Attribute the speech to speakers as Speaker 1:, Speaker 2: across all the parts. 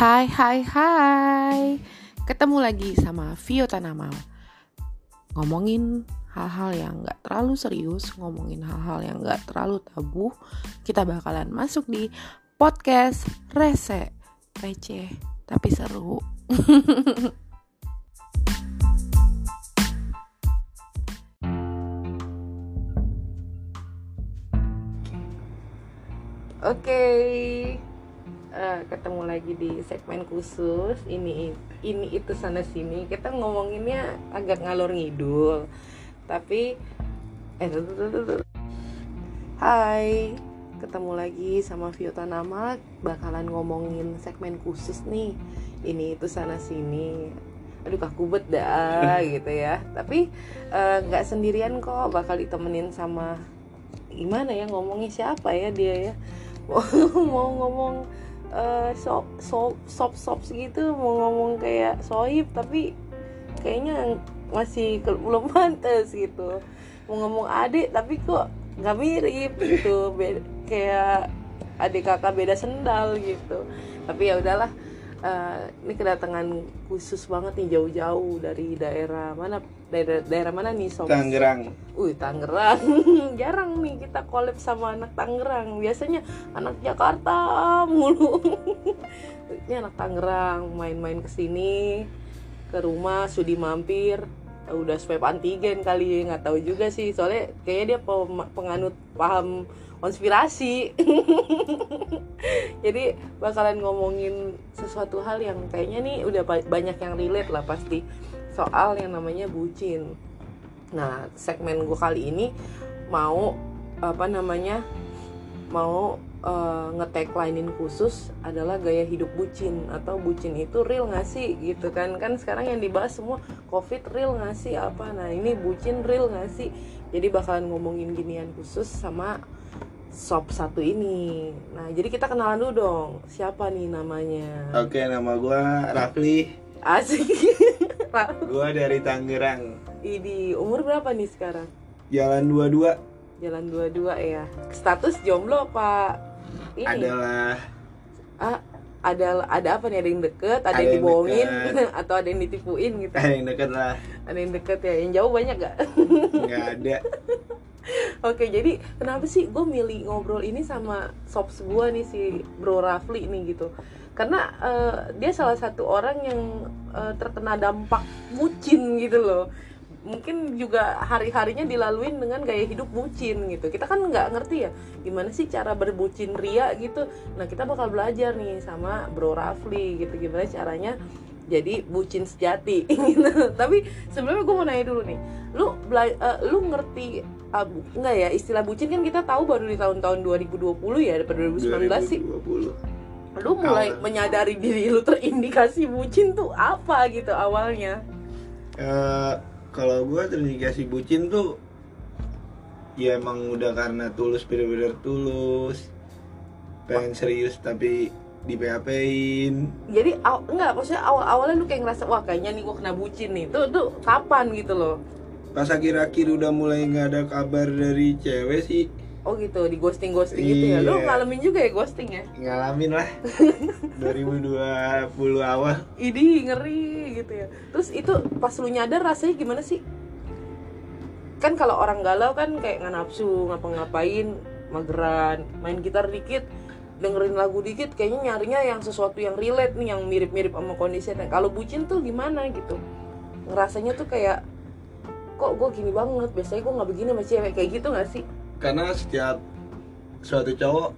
Speaker 1: Hai hai hai. Ketemu lagi sama Vio Tanamal Ngomongin hal-hal yang gak terlalu serius Ngomongin hal-hal yang gak terlalu tabu Kita bakalan masuk di podcast Rese Receh tapi seru. Oke, okay. Uh, ketemu lagi di segmen khusus ini ini itu sana sini. Kita ngomonginnya agak ngalor ngidul, tapi eh Hai, ketemu lagi sama Viota Nama bakalan ngomongin segmen khusus nih. Ini itu sana sini. Aduh kaku bet dah gitu ya. Tapi nggak uh, sendirian kok, bakal ditemenin sama gimana ya ngomongin siapa ya dia ya mau ngomong uh, sop sop sop sop segitu mau ngomong kayak soib tapi kayaknya masih belum pantas gitu. Mau ngomong adik tapi kok nggak mirip gitu. Beda, kayak adik kakak beda sendal gitu. Tapi ya udahlah uh, ini kedatangan khusus banget nih jauh-jauh dari daerah mana daerah daerah mana nih sob?
Speaker 2: Tangerang.
Speaker 1: Wih Tangerang. Jarang nih kita collab sama anak Tangerang. Biasanya anak Jakarta mulu. Ini anak Tangerang main-main ke sini ke rumah sudi mampir. Udah swab antigen kali nggak tahu juga sih. Soalnya kayaknya dia penganut paham konspirasi. Jadi bakalan ngomongin sesuatu hal yang kayaknya nih udah banyak yang relate lah pasti. Soal yang namanya bucin. Nah, segmen gue kali ini mau apa namanya mau uh, nge-taglinein khusus adalah gaya hidup bucin. Atau bucin itu real gak sih? Gitu kan. Kan sekarang yang dibahas semua covid real gak sih? Apa? Nah ini bucin real gak sih? Jadi bakalan ngomongin ginian khusus sama sop satu ini. Nah jadi kita kenalan dulu dong siapa nih namanya?
Speaker 2: Oke nama gue Rafli.
Speaker 1: Asik.
Speaker 2: Gue dari Tangerang.
Speaker 1: Idi umur berapa nih sekarang?
Speaker 2: Jalan dua dua
Speaker 1: jalan dua dua ya. Status jomblo apa
Speaker 2: ini? Adalah
Speaker 1: ah ada ada apa nih? Ada yang deket ada, ada yang dibohongin atau ada yang ditipuin gitu?
Speaker 2: Ada yang deket lah.
Speaker 1: Ada yang deket ya yang jauh banyak gak
Speaker 2: nggak ada
Speaker 1: Oke, jadi kenapa sih gue milih ngobrol ini sama sops gue nih si Bro Rafli nih gitu? Karena uh, dia salah satu orang yang uh, terkena dampak bucin gitu loh. Mungkin juga hari-harinya dilaluin dengan gaya hidup bucin gitu. Kita kan nggak ngerti ya gimana sih cara berbucin ria gitu. Nah kita bakal belajar nih sama Bro Rafli gitu gimana caranya jadi bucin sejati gitu. Tapi sebelumnya gue mau nanya dulu nih, lu uh, lu ngerti uh, enggak ya istilah bucin kan kita tahu baru di tahun-tahun 2020 ya daripada 2019 sih.
Speaker 2: 2020.
Speaker 1: Lu mulai Awal. menyadari diri lu terindikasi bucin tuh apa gitu awalnya?
Speaker 2: Uh, kalau gue terindikasi bucin tuh ya emang udah karena tulus bener-bener tulus pengen serius tapi di PHP in
Speaker 1: jadi aw, enggak maksudnya awal awalnya lu kayak ngerasa wah kayaknya nih gua kena bucin nih tuh tuh kapan gitu loh
Speaker 2: pas akhir-akhir udah mulai nggak ada kabar dari cewek sih
Speaker 1: Oh gitu, di ghosting ghosting iya. gitu ya. Lu iya. ngalamin juga ya ghosting ya?
Speaker 2: Ngalamin lah. 2020 awal.
Speaker 1: Ini ngeri gitu ya. Terus itu pas lu nyadar rasanya gimana sih? Kan kalau orang galau kan kayak nggak nafsu ngapa-ngapain, mageran, main gitar dikit, dengerin lagu dikit kayaknya nyarinya yang sesuatu yang relate nih yang mirip-mirip sama kondisinya kalau bucin tuh gimana gitu? Ngerasanya tuh kayak kok gue gini banget? Biasanya gue nggak begini sama cewek. Kayak gitu gak sih?
Speaker 2: Karena setiap suatu cowok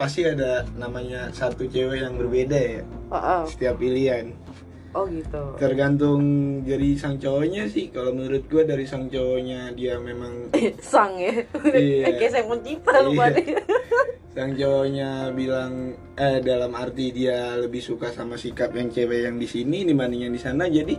Speaker 2: pasti ada namanya satu cewek yang berbeda ya.
Speaker 1: Oh, oh.
Speaker 2: setiap pilihan
Speaker 1: Oh gitu.
Speaker 2: Tergantung dari sang cowoknya sih. Kalau menurut gue dari sang cowoknya dia memang
Speaker 1: sang ya. Iya. Kayak saya pencipta lu
Speaker 2: iya. sang cowoknya bilang eh dalam arti dia lebih suka sama sikap yang cewek yang di sini dibanding yang di sana jadi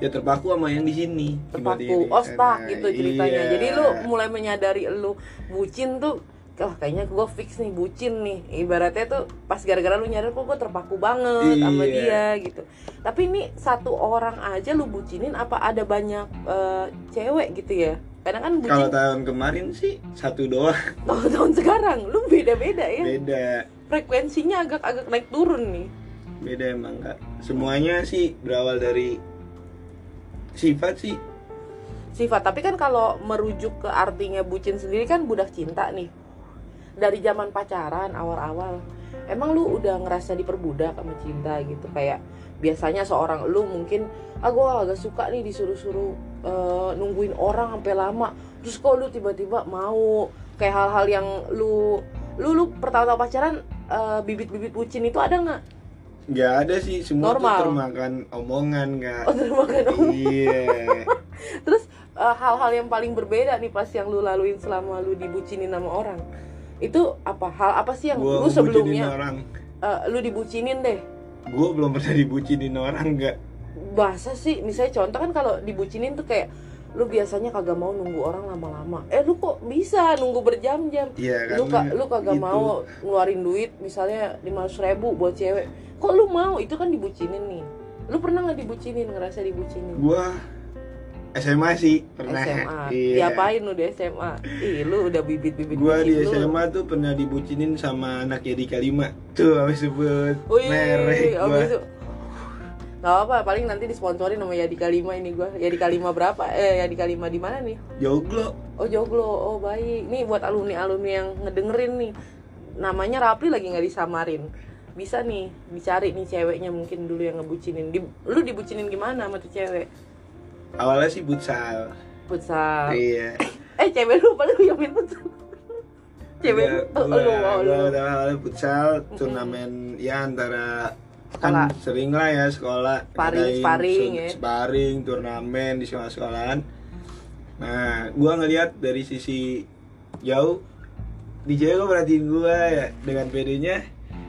Speaker 2: ya terpaku sama yang di sini
Speaker 1: terpaku ostak gitu ceritanya iya. jadi lu mulai menyadari lu bucin tuh wah kayaknya gue fix nih bucin nih. Ibaratnya tuh pas gara-gara lu nyadar kok gue terpaku banget iya. sama dia gitu. Tapi ini satu orang aja lu bucinin apa ada banyak uh, cewek gitu ya? Karena kan
Speaker 2: bucin kalau tahun kemarin sih satu doang.
Speaker 1: Oh, tahun sekarang? Lu beda-beda ya?
Speaker 2: Beda.
Speaker 1: Frekuensinya agak-agak naik turun nih.
Speaker 2: Beda emang kak. Semuanya sih berawal dari sifat sih.
Speaker 1: Sifat tapi kan kalau merujuk ke artinya bucin sendiri kan budak cinta nih dari zaman pacaran awal-awal emang lu udah ngerasa diperbudak sama cinta gitu? Kayak biasanya seorang lu mungkin ah gue agak suka nih disuruh-suruh eh, nungguin orang sampai lama. Terus kok lu tiba-tiba mau? Kayak hal-hal yang lu lu lu pertama-tama pacaran eh, bibit-bibit bucin itu ada nggak?
Speaker 2: Nggak ada sih semua
Speaker 1: Normal.
Speaker 2: tuh termakan omongan kak.
Speaker 1: Oh terima kasih
Speaker 2: iya.
Speaker 1: Terus eh, hal-hal yang paling berbeda nih pas yang lu laluin selama lu dibucinin sama orang itu apa? Hal apa sih yang
Speaker 2: gua
Speaker 1: lu sebelumnya
Speaker 2: orang.
Speaker 1: Eh, lu dibucinin deh.
Speaker 2: Gue belum pernah dibucinin orang nggak.
Speaker 1: Bahasa sih misalnya contoh kan kalau dibucinin tuh kayak lu biasanya kagak mau nunggu orang lama-lama. Eh lu kok bisa nunggu berjam-jam?
Speaker 2: Iya
Speaker 1: lu ka- lu kagak
Speaker 2: gitu.
Speaker 1: mau ngeluarin duit misalnya lima ribu buat cewek. Kok lu mau? Itu kan dibucinin nih. Lu pernah nggak dibucinin ngerasa dibucinin?
Speaker 2: Gue SMA sih pernah
Speaker 1: SMA
Speaker 2: iya.
Speaker 1: diapain lu di SMA ih lu udah bibit-bibit
Speaker 2: Gua di
Speaker 1: lu.
Speaker 2: SMA tuh pernah dibucinin sama anak Yadi Kalima Tuh habis sebut
Speaker 1: Wih,
Speaker 2: merek gua
Speaker 1: abis Gak apa, paling nanti disponsorin sama Yadi Kalima ini gua. Yadi Kalima berapa? Eh, Yadi Kalima di mana nih?
Speaker 2: Joglo
Speaker 1: Oh, Joglo. Oh, baik. Nih buat alumni-alumni yang ngedengerin nih. Namanya Rapli lagi nggak disamarin. Bisa nih dicari nih ceweknya mungkin dulu yang ngebucinin. Di, lu dibucinin gimana sama tuh cewek?
Speaker 2: Awalnya sih futsal
Speaker 1: Futsal.
Speaker 2: Iya
Speaker 1: Eh, cewek lu paling yang main futsal. cewek lu.
Speaker 2: Gua,
Speaker 1: Oh, lu, oh,
Speaker 2: gua udah awalnya futsal Turnamen ya antara
Speaker 1: Sekolah.
Speaker 2: Kan sering lah ya sekolah
Speaker 1: Sparring, sparring
Speaker 2: su-
Speaker 1: ya.
Speaker 2: Sparring, turnamen di sekolah-sekolahan Nah, gua ngelihat dari sisi jauh di cewek gua perhatiin gua ya dengan pedenya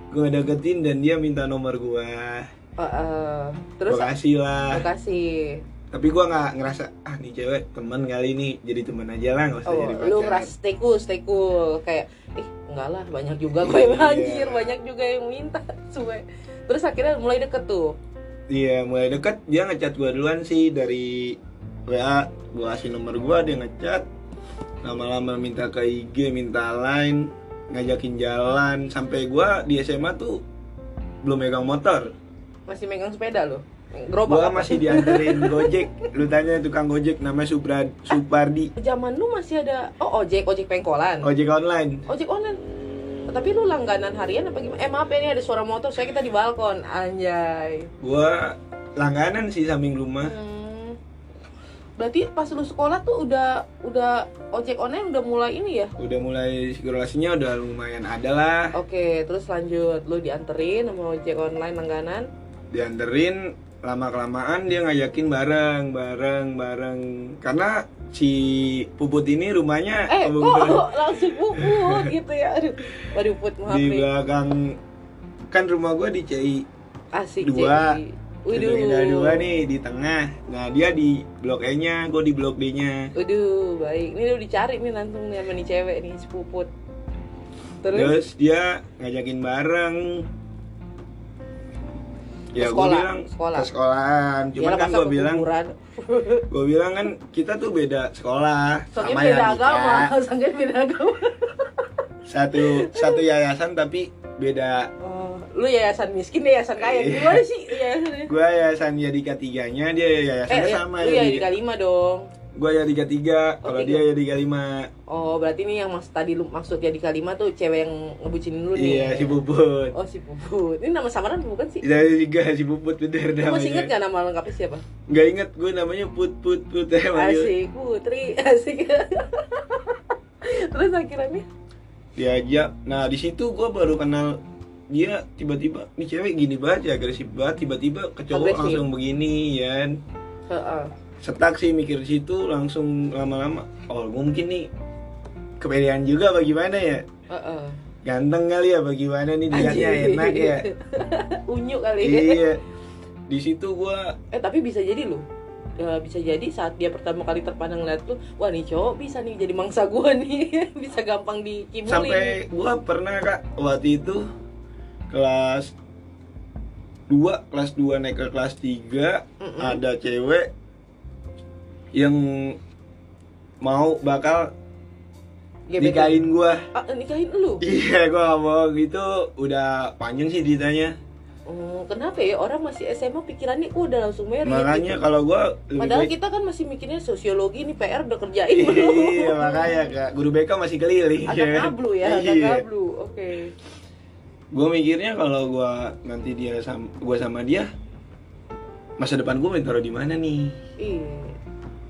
Speaker 2: gua deketin dan dia minta nomor gua
Speaker 1: Eh, eh, terus
Speaker 2: gua kasih lah
Speaker 1: kasih.
Speaker 2: Tapi gua nggak ngerasa ah nih cewek teman kali ini jadi teman aja lah nggak usah
Speaker 1: Oh,
Speaker 2: jadi pacar
Speaker 1: lu ngerasa stay cool, stay cool kayak ih enggak lah banyak juga gue yang
Speaker 2: Iya.
Speaker 1: anjir, banyak juga yang minta suwe. Terus akhirnya mulai deket tuh.
Speaker 2: iya mulai deket dia ngechat gua duluan sih dari WA gua kasih nomor gua dia ngechat lama-lama minta ke IG minta line ngajakin jalan sampai gua di SMA tuh belum megang motor
Speaker 1: Masih megang sepeda lo. Gerobak
Speaker 2: gua masih dianterin Gojek lu tanya tukang Gojek namanya Supra Supardi
Speaker 1: Zaman lu masih ada oh ojek, ojek pengkolan.
Speaker 2: Ojek online
Speaker 1: Ojek online. Tapi lu langganan harian apa gimana? Eh maaf ya ini ada suara motor, saya kita di balkon. Anjay.
Speaker 2: gua langganan sih samping rumah
Speaker 1: Hmm. Berarti pas lu sekolah tuh udah udah ojek online udah mulai ini ya?
Speaker 2: udah mulai sirkulasinya udah lumayan ada lah
Speaker 1: Oke, terus lanjut lu dianterin sama ojek online langganan.
Speaker 2: dianterin lama kelamaan dia ngajakin bareng bareng bareng karena si puput ini rumahnya
Speaker 1: Eh,
Speaker 2: kebetulan
Speaker 1: kok langsung puput gitu ya? Aduh, waduh put maaf
Speaker 2: di belakang kan rumah gua di CI
Speaker 1: Asik
Speaker 2: dua.
Speaker 1: Cek. Waduh.
Speaker 2: ada dua nih di tengah nah dia di blok E nya gue di blok D nya
Speaker 1: Waduh, baik. Ini lu dicari nih langsung nih sama nih cewek nih, si puput. Terus,
Speaker 2: terus dia ngajakin bareng ya gue
Speaker 1: sekolah,
Speaker 2: bilang
Speaker 1: sekolah.
Speaker 2: ke sekolahan cuman
Speaker 1: Iyalah,
Speaker 2: kan gue bilang gue bilang kan kita tuh beda sekolah
Speaker 1: Soalnya
Speaker 2: sama
Speaker 1: beda
Speaker 2: yang
Speaker 1: agama, soalnya beda agama.
Speaker 2: satu satu yayasan tapi beda
Speaker 1: Oh, lu yayasan miskin, yayasan kaya.
Speaker 2: Iya.
Speaker 1: Gimana sih yayasannya?
Speaker 2: gue yayasan Yadika tiganya dia
Speaker 1: Eh,
Speaker 2: yayasannya
Speaker 1: ya,
Speaker 2: sama
Speaker 1: lu ya di
Speaker 2: Yadika
Speaker 1: Kalima dong.
Speaker 2: Gue tiga
Speaker 1: Oh,
Speaker 2: kalau
Speaker 1: tiga.
Speaker 2: dia Yadika lima
Speaker 1: Oh, berarti ini yang mas tadi lu maksud ya di Kalima tuh cewek yang ngebucinin lu nih.
Speaker 2: iya si Puput
Speaker 1: Oh, si Puput. Ini nama samaran bukan sih?
Speaker 2: Yadika tiga si Puput bener
Speaker 1: Lu masih inget
Speaker 2: namanya
Speaker 1: gak nama lengkapnya siapa?
Speaker 2: nggak inget gue namanya Put Put Put ya manggil.
Speaker 1: Asik, Putri, asik. Terus akhirnya
Speaker 2: diajak nah di situ gue baru kenal dia tiba-tiba nih cewek gini banget ya agresif banget tiba-tiba ke cowok
Speaker 1: Agresif.
Speaker 2: langsung begini ya
Speaker 1: Heeh.
Speaker 2: Setak sih mikir di situ langsung lama-lama oh mungkin nih kepedean juga bagaimana ya
Speaker 1: Heeh.
Speaker 2: ganteng kali ya bagaimana nih dilihatnya enak ya
Speaker 1: Unyu kali ya.
Speaker 2: iya di situ gua
Speaker 1: Eh tapi bisa jadi loh. Ya, bisa jadi saat dia pertama kali terpandang lihat lu, wah nih cowok bisa nih jadi mangsa gua nih, bisa gampang dikibulin.
Speaker 2: sampai gua pernah kak waktu itu kelas 2 kelas 2 naik ke kelas 3
Speaker 1: Mm-mm.
Speaker 2: ada cewek yang mau bakal nikahin gua
Speaker 1: Ah, nikahin lu?
Speaker 2: iya gua gak mau gitu udah panjang sih ditanya
Speaker 1: Oh, kenapa ya orang masih SMA pikirannya oh, udah langsung married
Speaker 2: makanya
Speaker 1: gitu.
Speaker 2: kalau gua lebih
Speaker 1: Padahal
Speaker 2: baik-
Speaker 1: kita kan masih mikirnya sosiologi nih PR udah kerjain belum?
Speaker 2: iya makanya kak guru BK masih keliling
Speaker 1: Agak
Speaker 2: kan?
Speaker 1: kablu ya, agak
Speaker 2: Iya.
Speaker 1: kablu. Oke.
Speaker 2: gue mikirnya kalau gue nanti dia sama gue sama dia masa depan gue taruh di mana nih
Speaker 1: Iya.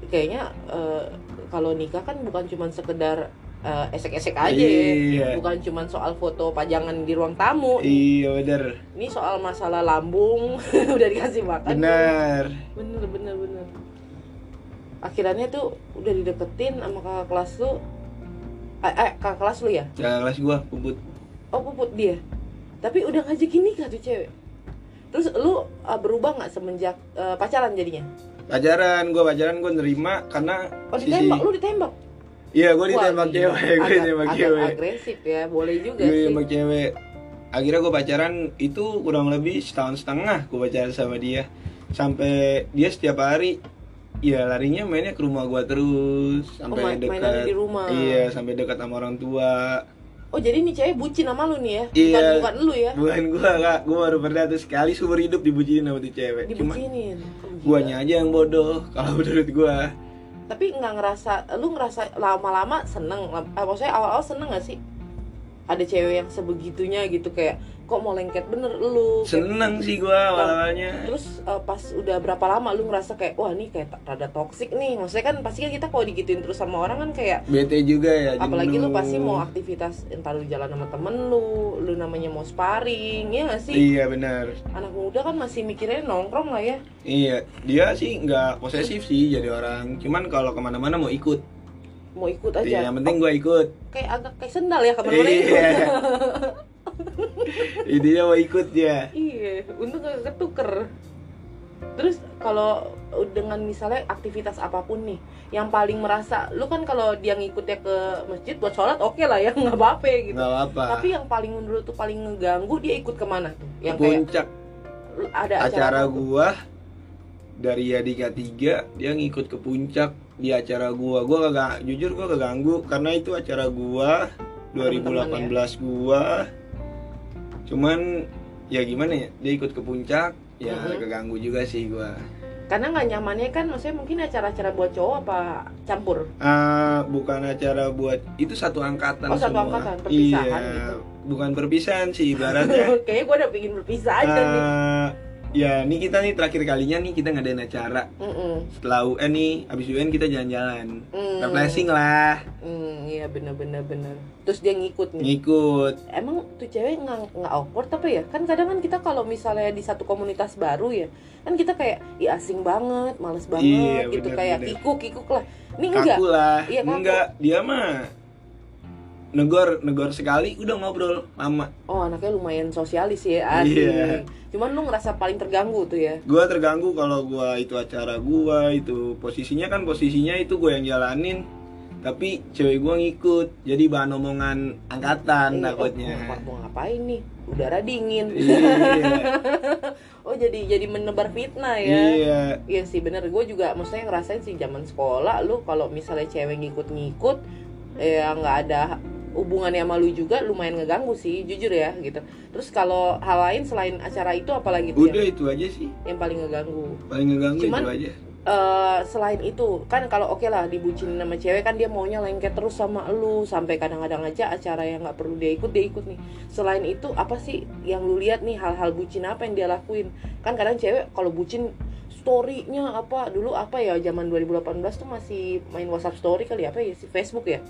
Speaker 1: Kayaknya eh, kalau nikah kan bukan cuma sekedar eh, esek-esek aja
Speaker 2: Iya.
Speaker 1: ya. Bukan cuma soal foto pajangan di ruang tamu.
Speaker 2: iya bener
Speaker 1: Ini soal masalah lambung udah dikasih makan.
Speaker 2: bener
Speaker 1: Bener bener bener. Akhirnya tuh udah dideketin sama kakak kelas lu. Eh, eh kakak kelas lu ya?
Speaker 2: ya kelas gue puput
Speaker 1: Oh puput dia. Tapi udah ngajakin nikah tuh cewek. Terus lu uh, berubah nggak semenjak uh, pacaran jadinya?
Speaker 2: Pacaran gue pacaran gue nerima karena
Speaker 1: Oh
Speaker 2: sisi-
Speaker 1: ditembak, lu ditembak.
Speaker 2: iya gue ditembak cewek gue ditembak
Speaker 1: agak
Speaker 2: cewek
Speaker 1: agresif ya, boleh juga
Speaker 2: gue
Speaker 1: sih.
Speaker 2: ditembak cewek akhirnya gue pacaran itu kurang lebih setahun setengah gue pacaran sama dia sampai dia setiap hari ya larinya mainnya ke rumah gue terus sampai
Speaker 1: Oh, main-
Speaker 2: dekat
Speaker 1: mainannya di rumah.
Speaker 2: iya sampai dekat sama orang tua
Speaker 1: Oh jadi nih cewek bucin sama lu nih ya?
Speaker 2: Iya.
Speaker 1: Bukan bukan lu ya?
Speaker 2: bukan gue kak gue baru pernah tuh sekali seumur hidup dibucinin sama tuh cewek cuma
Speaker 1: Dibucinin. Gila.
Speaker 2: guanya aja yang bodoh kalau menurut gue
Speaker 1: Tapi nggak ngerasa, lu ngerasa lama-lama seneng? Eh, maksudnya awal-awal seneng gak sih? Ada cewek yang sebegitunya gitu kayak kok mau lengket bener lu? Kayak-
Speaker 2: seneng sih gue awal-awalnya
Speaker 1: Terus uh, pas udah berapa lama lu ngerasa kayak wah ini kayak rada toksik nih. Maksudnya kan pasti kan kita kalau digituin terus sama orang kan kayak
Speaker 2: bete juga ya
Speaker 1: apalagi lu
Speaker 2: jenuh.
Speaker 1: pasti mau aktivitas entar lu jalan sama temen lu, lu namanya mau sparring, ya gak sih?
Speaker 2: iya benar
Speaker 1: Anak muda kan masih mikirnya nongkrong lah ya.
Speaker 2: Iya, dia sih nggak posesif sih jadi orang. Cuman kalau ke mana-mana mau ikut.
Speaker 1: Mau ikut aja.
Speaker 2: Iya, yang penting gua ikut.
Speaker 1: Kayak agak kayak sendal ya ke mana-mana
Speaker 2: ikut. Intinya mau ikut dia.
Speaker 1: iya, untung gak ketuker. Terus kalau dengan misalnya aktivitas apa pun nih, yang paling merasa, lu kan kalau dia ngikutnya ke masjid buat sholat oke lah ya nggak apa-apa gitu.
Speaker 2: Nggak apa-apa.
Speaker 1: Tapi yang paling menurut tuh paling ngeganggu dia ikut ke mana tuh? Yang kayak
Speaker 2: Puncak
Speaker 1: ada acara,
Speaker 2: acara
Speaker 1: apa
Speaker 2: gua dari Yadika 3 dia ngikut ke puncak di acara gua. Gua kagak jujur gua keganggu karena itu acara gua 2018 gua. Cuman ya gimana ya? Dia ikut ke puncak ya
Speaker 1: Mhm.
Speaker 2: keganggu juga sih gua.
Speaker 1: Karena nggak nyamannya kan, maksudnya mungkin acara-acara buat cowok apa campur?
Speaker 2: Ah, bukan acara buat itu satu angkatan
Speaker 1: Oh, satu
Speaker 2: semua.
Speaker 1: angkatan, perpisahan
Speaker 2: iya,
Speaker 1: gitu.
Speaker 2: bukan perpisahan sih ibaratnya.
Speaker 1: Kayaknya gue udah bikin berpisah aja nih.
Speaker 2: Ya, ini kita nih terakhir kalinya nih kita ngadain acara.
Speaker 1: Mm-mm.
Speaker 2: Setelah UN nih, abis UN kita jalan-jalan.
Speaker 1: Hmm.
Speaker 2: Refreshing lah,
Speaker 1: Hmm, iya bener-bener bener. Terus dia ngikut nih.
Speaker 2: ngikut.
Speaker 1: Emang tuh cewek nggak nggak awkward apa ya? Kan kadang kan kita kalau misalnya di satu komunitas baru ya, kan kita kayak ya asing banget, males banget
Speaker 2: Iya,
Speaker 1: gitu
Speaker 2: bener,
Speaker 1: kayak
Speaker 2: bener.
Speaker 1: kikuk kikuk lah. Ini enggak.
Speaker 2: Kaku lah.
Speaker 1: Iya, kaku.
Speaker 2: enggak, dia mah negor negor sekali udah ngobrol lama.
Speaker 1: Oh anaknya lumayan sosialis ya, asik.
Speaker 2: Iya.
Speaker 1: Cuman lu ngerasa paling terganggu tuh ya.
Speaker 2: Gua terganggu kalau gua itu acara gua itu posisinya kan posisinya itu gua yang jalanin tapi cewek gua ngikut jadi bahan omongan angkatan
Speaker 1: Iya,
Speaker 2: takutnya
Speaker 1: Oh, mau, mau ngapain nih? Udara dingin.
Speaker 2: iya
Speaker 1: oh jadi jadi menebar fitnah ya.
Speaker 2: iya
Speaker 1: Iya sih bener, gue juga maksudnya ngerasain sih zaman sekolah lu kalau misalnya cewek ngikut-ngikut ya nggak ada hubungannya sama lu juga lumayan ngeganggu sih jujur ya gitu. Terus kalau hal lain selain acara itu apalagi tuh
Speaker 2: udah
Speaker 1: yang,
Speaker 2: itu aja sih
Speaker 1: yang paling ngeganggu?
Speaker 2: paling ngeganggu
Speaker 1: Cuman-
Speaker 2: itu aja
Speaker 1: Eh selain itu kan kalau oke lah dibucinin sama cewek kan dia maunya lengket terus sama lu sampai kadang-kadang aja acara yang nggak perlu dia ikut dia ikut nih. Selain itu apa sih yang lu lihat nih hal-hal bucin apa yang dia lakuin? Kan kadang cewek kalau bucin story-nya apa dulu apa ya zaman 2018 tuh masih main WhatsApp story kali apa ya si Facebook ya?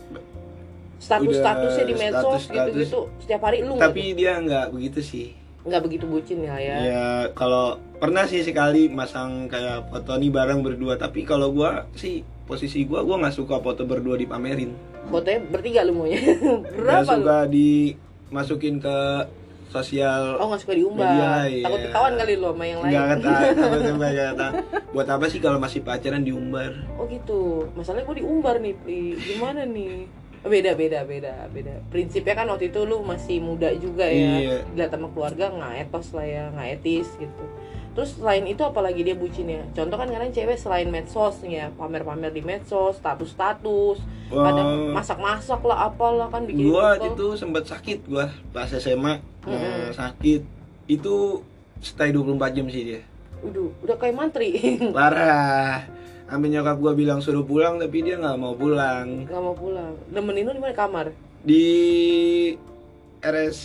Speaker 1: Status-statusnya di medsos gitu-gitu setiap hari lu
Speaker 2: tapi dia nggak begitu sih
Speaker 1: nggak begitu bucin ya ya.
Speaker 2: ya kalau pernah sih sekali masang kayak foto nih bareng berdua tapi kalau gua sih posisi gua gua nggak suka foto berdua dipamerin
Speaker 1: Fotonya bertiga lu maunya.
Speaker 2: nggak
Speaker 1: Berapa lu?
Speaker 2: suka dimasukin ke sosial
Speaker 1: Oh nggak suka diumbar.
Speaker 2: Media,
Speaker 1: Takut
Speaker 2: iya.
Speaker 1: ketahuan kali lo sama yang lain.
Speaker 2: nggak kata sama sama nggak kata buat apa sih kalau masih pacaran diumbar
Speaker 1: Oh gitu. Masalahnya gue diumbar nih. Gimana nih? Oh, Beda, beda, beda, beda. Prinsipnya kan waktu itu lu masih muda juga ya.
Speaker 2: Iya.
Speaker 1: Dilihat sama keluarga nggak etos lah ya, nggak etis gitu. Terus selain itu apalagi dia bucin ya? Contoh kan kadang cewek selain medsos ya, pamer-pamer di medsos, status-status, kadang
Speaker 2: Wah.
Speaker 1: masak-masak lah apalah kan bikin
Speaker 2: gua
Speaker 1: foto.
Speaker 2: itu sempat sakit gua pas SMA
Speaker 1: Mm-mm.
Speaker 2: Nah, sakit itu stay 24 jam sih dia
Speaker 1: Udah, udah kayak mantri.
Speaker 2: parah Sampai nyokap gua bilang suruh pulang tapi dia nggak mau pulang
Speaker 1: Gak mau pulang. Nemenin lu di mana kamar?
Speaker 2: di RS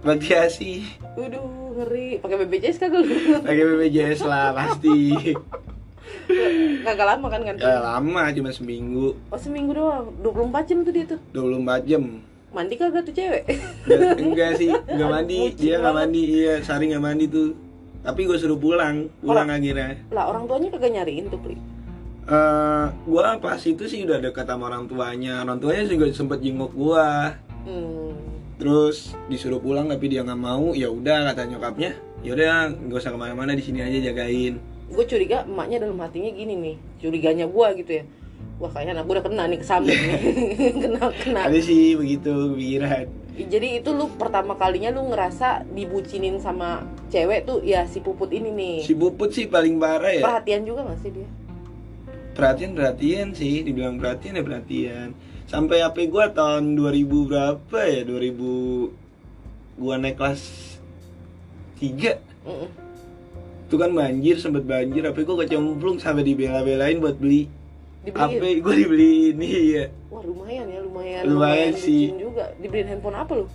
Speaker 2: Bagasi
Speaker 1: Waduh, ngeri. Pakai BPJS kagak lu?
Speaker 2: pakai BPJS lah pasti
Speaker 1: Kagak lama kan kan?
Speaker 2: ya lama cuma seminggu
Speaker 1: Oh, seminggu doang. 24 jam tuh dia tuh.
Speaker 2: 24 jam
Speaker 1: Mandi kagak tuh cewek?
Speaker 2: Nggak- enggak sih nggak mandi dia nggak
Speaker 1: banget.
Speaker 2: mandi iya Sari nggak mandi tuh tapi gue suruh pulang pulang akhirnya
Speaker 1: lah, orang tuanya kagak nyariin tuh, Pli.
Speaker 2: Eh, gua pas itu sih udah deket sama orang tuanya orang tuanya juga sempet jenguk gua
Speaker 1: Hmm.
Speaker 2: terus disuruh pulang tapi dia nggak mau ya udah kata nyokapnya ya udah nggak usah ke mana-mana di sini aja jagain
Speaker 1: Gue curiga emaknya dalam hatinya gini nih. Curiganya gua gitu ya. Wah, kayaknya gue udah kena nih kesambet nih. kena kena.
Speaker 2: ada sih begitu kepikiran
Speaker 1: Jadi itu lu pertama kalinya lu ngerasa dibucinin sama cewek tuh ya si Puput ini nih.
Speaker 2: si puput sih paling parah ya
Speaker 1: Perhatian juga gak sih dia?
Speaker 2: perhatian perhatian sih dibilang perhatian ya perhatian sampai HP gua tahun 2000 berapa ya 2000 gua naik kelas 3
Speaker 1: Mm-mm.
Speaker 2: itu kan banjir sempet banjir HP gua kecemplung sampai dibela-belain buat beli
Speaker 1: Dibeliin.
Speaker 2: HP gua dibeliin iya
Speaker 1: Wah lumayan ya, lumayan.
Speaker 2: Lumayan sih.
Speaker 1: bucin juga. Dibeliin handphone apa lu?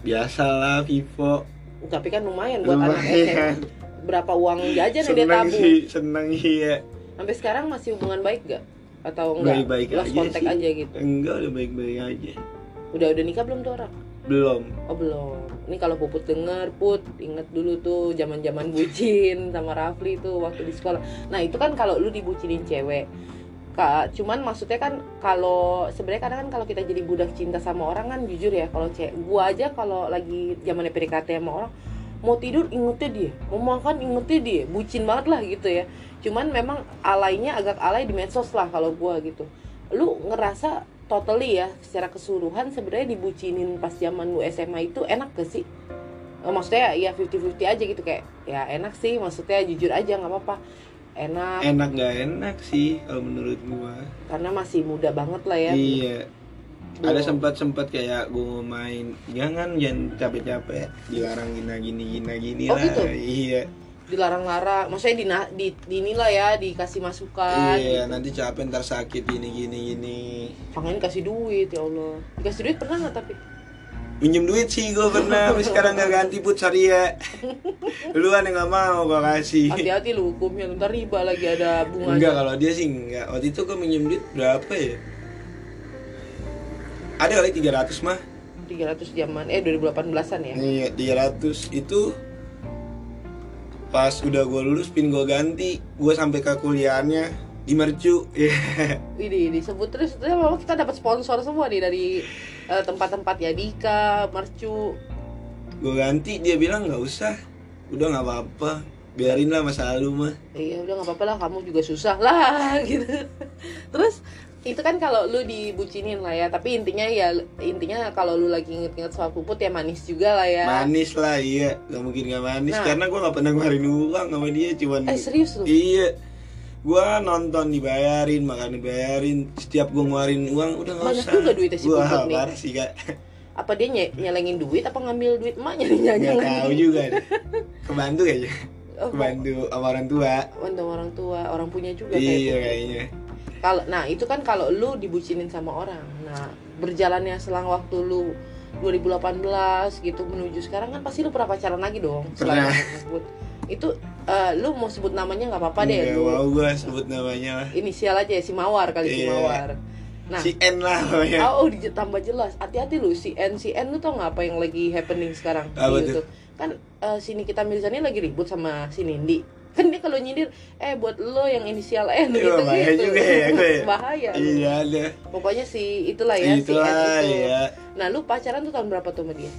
Speaker 2: biasalah Vivo
Speaker 1: Tapi kan lumayan buat anak SMA.
Speaker 2: lumayan
Speaker 1: Berapa uang jajan yang dia
Speaker 2: seneng
Speaker 1: tabung?
Speaker 2: sih seneng iya
Speaker 1: Sampai sekarang masih hubungan baik gak? Atau enggak?
Speaker 2: baik-baik
Speaker 1: Lost
Speaker 2: aja sih
Speaker 1: aja gitu.
Speaker 2: enggak udah baik-baik aja
Speaker 1: Udah udah nikah belum tuh orang?
Speaker 2: Belum
Speaker 1: Oh belum. Ini kalau Puput denger, Put, inget dulu tuh zaman-zaman bucin sama Rafli tuh waktu di sekolah. Nah, itu kan kalau lu dibucinin cewek. Kak, cuman maksudnya kan kalau sebenarnya kadang kan kalau kita jadi budak cinta sama orang kan jujur ya kalau cewek gua aja kalau lagi zaman PDKT sama orang mau tidur ingetnya dia, mau makan ingetnya dia, bucin banget lah gitu ya. Cuman memang alainya agak alay di medsos lah kalau gua gitu. Lu ngerasa totally ya secara keseluruhan sebenarnya dibucinin pas zaman lu SMA itu enak gak sih? Eh, Maksudnya ya 50-50 aja gitu kayak ya enak sih maksudnya jujur aja nggak apa-apa. Enak.
Speaker 2: Enak nggak enak sih kalau menurut gua.
Speaker 1: Karena masih muda banget lah ya.
Speaker 2: Iya.
Speaker 1: Belum.
Speaker 2: ada sempat sempat kayak gua mau main jangan jangan capek-capek dilarang gini gini gini gini
Speaker 1: Oh,
Speaker 2: lah.
Speaker 1: gitu?
Speaker 2: iya
Speaker 1: dilarang-larang. Maksudnya di, di, dinilai ya dikasih masukan.
Speaker 2: Iya
Speaker 1: gitu.
Speaker 2: nanti capek ntar sakit gini gini gini.
Speaker 1: Pengen kasih duit ya Allah. Dikasih duit pernah nggak tapi?
Speaker 2: Minjem duit sih gua pernah. Tapi sekarang nggak ganti put. Sorry ya. Duluan yang nggak mau gua kasih.
Speaker 1: Hati-hati lu hukumnya ntar riba lagi ada bunganya.
Speaker 2: Enggak kalau dia sih enggak. Waktu itu gua minjem duit berapa ya? Ada kali 300 mah.
Speaker 1: 300 zaman eh 2018an ya?
Speaker 2: Iya, 300 itu pas udah gue lulus pin gue ganti. Gue sampai ke kuliahnya di mercu. Iya.
Speaker 1: Ini disebut terus. Terus memang kita dapat sponsor semua nih dari eh, tempat-tempat ya Dika, Mercu.
Speaker 2: gue ganti dia bilang nggak usah. Udah nggak apa-apa. Biarin lah masa lalu mah.
Speaker 1: Iya udah nggak apa-apa lah. Kamu juga susah lah gitu. Terus itu kan kalau lu dibucinin lah ya, tapi intinya ya intinya kalau lu lagi inget-inget soal puput ya manis juga lah ya.
Speaker 2: manis lah iya nggak mungkin nggak manis
Speaker 1: Nah.
Speaker 2: karena gue nggak pernah ngeluarin uang sama dia cuman
Speaker 1: Eh serius lu?
Speaker 2: iya gue nonton dibayarin makan dibayarin setiap gue ngeluarin uang udah nggak
Speaker 1: Banyak
Speaker 2: usah
Speaker 1: juga duitnya si
Speaker 2: Wah,
Speaker 1: Puput nih.
Speaker 2: parah sih kak
Speaker 1: Apa dia nye- nyelengin duit apa ngambil duit emaknya nih
Speaker 2: nggak
Speaker 1: jangan
Speaker 2: tahu juga deh kebantu kayaknya
Speaker 1: Oh,
Speaker 2: kebantu sama orang tua
Speaker 1: Untuk orang tua, orang punya juga
Speaker 2: iya
Speaker 1: gitu.
Speaker 2: kayaknya
Speaker 1: Kalau nah itu kan kalau lu dibucinin sama orang. Nah, berjalannya selang waktu lu 2018 gitu menuju sekarang kan pasti lu pernah pacaran lagi dong.
Speaker 2: Pernah.
Speaker 1: yang tersebut. Itu eh, lu mau sebut namanya nggak apa-apa deh. Lu
Speaker 2: mau gua sebut namanya lah
Speaker 1: inisial aja ya, si Mawar kali si
Speaker 2: Iya.
Speaker 1: Mawar. Nah,
Speaker 2: si N lah pokoknya
Speaker 1: oh, oh ditambah jelas. Hati-hati lu si N si N lu tau nggak apa yang lagi happening sekarang
Speaker 2: Apa
Speaker 1: di
Speaker 2: tuh?
Speaker 1: YouTube? Kan eh, sini kita Mirzani lagi ribut sama si Nindi. Kan dia kalau nyindir, eh buat lo yang inisial N
Speaker 2: Iya,
Speaker 1: gitu
Speaker 2: bahaya
Speaker 1: gitu.
Speaker 2: juga ya gue ya.
Speaker 1: bahaya.
Speaker 2: iya ada
Speaker 1: Pokoknya si itulah ya si
Speaker 2: itulah
Speaker 1: N itu.
Speaker 2: ya
Speaker 1: Nah, lu pacaran tuh tahun berapa tuh sama dia?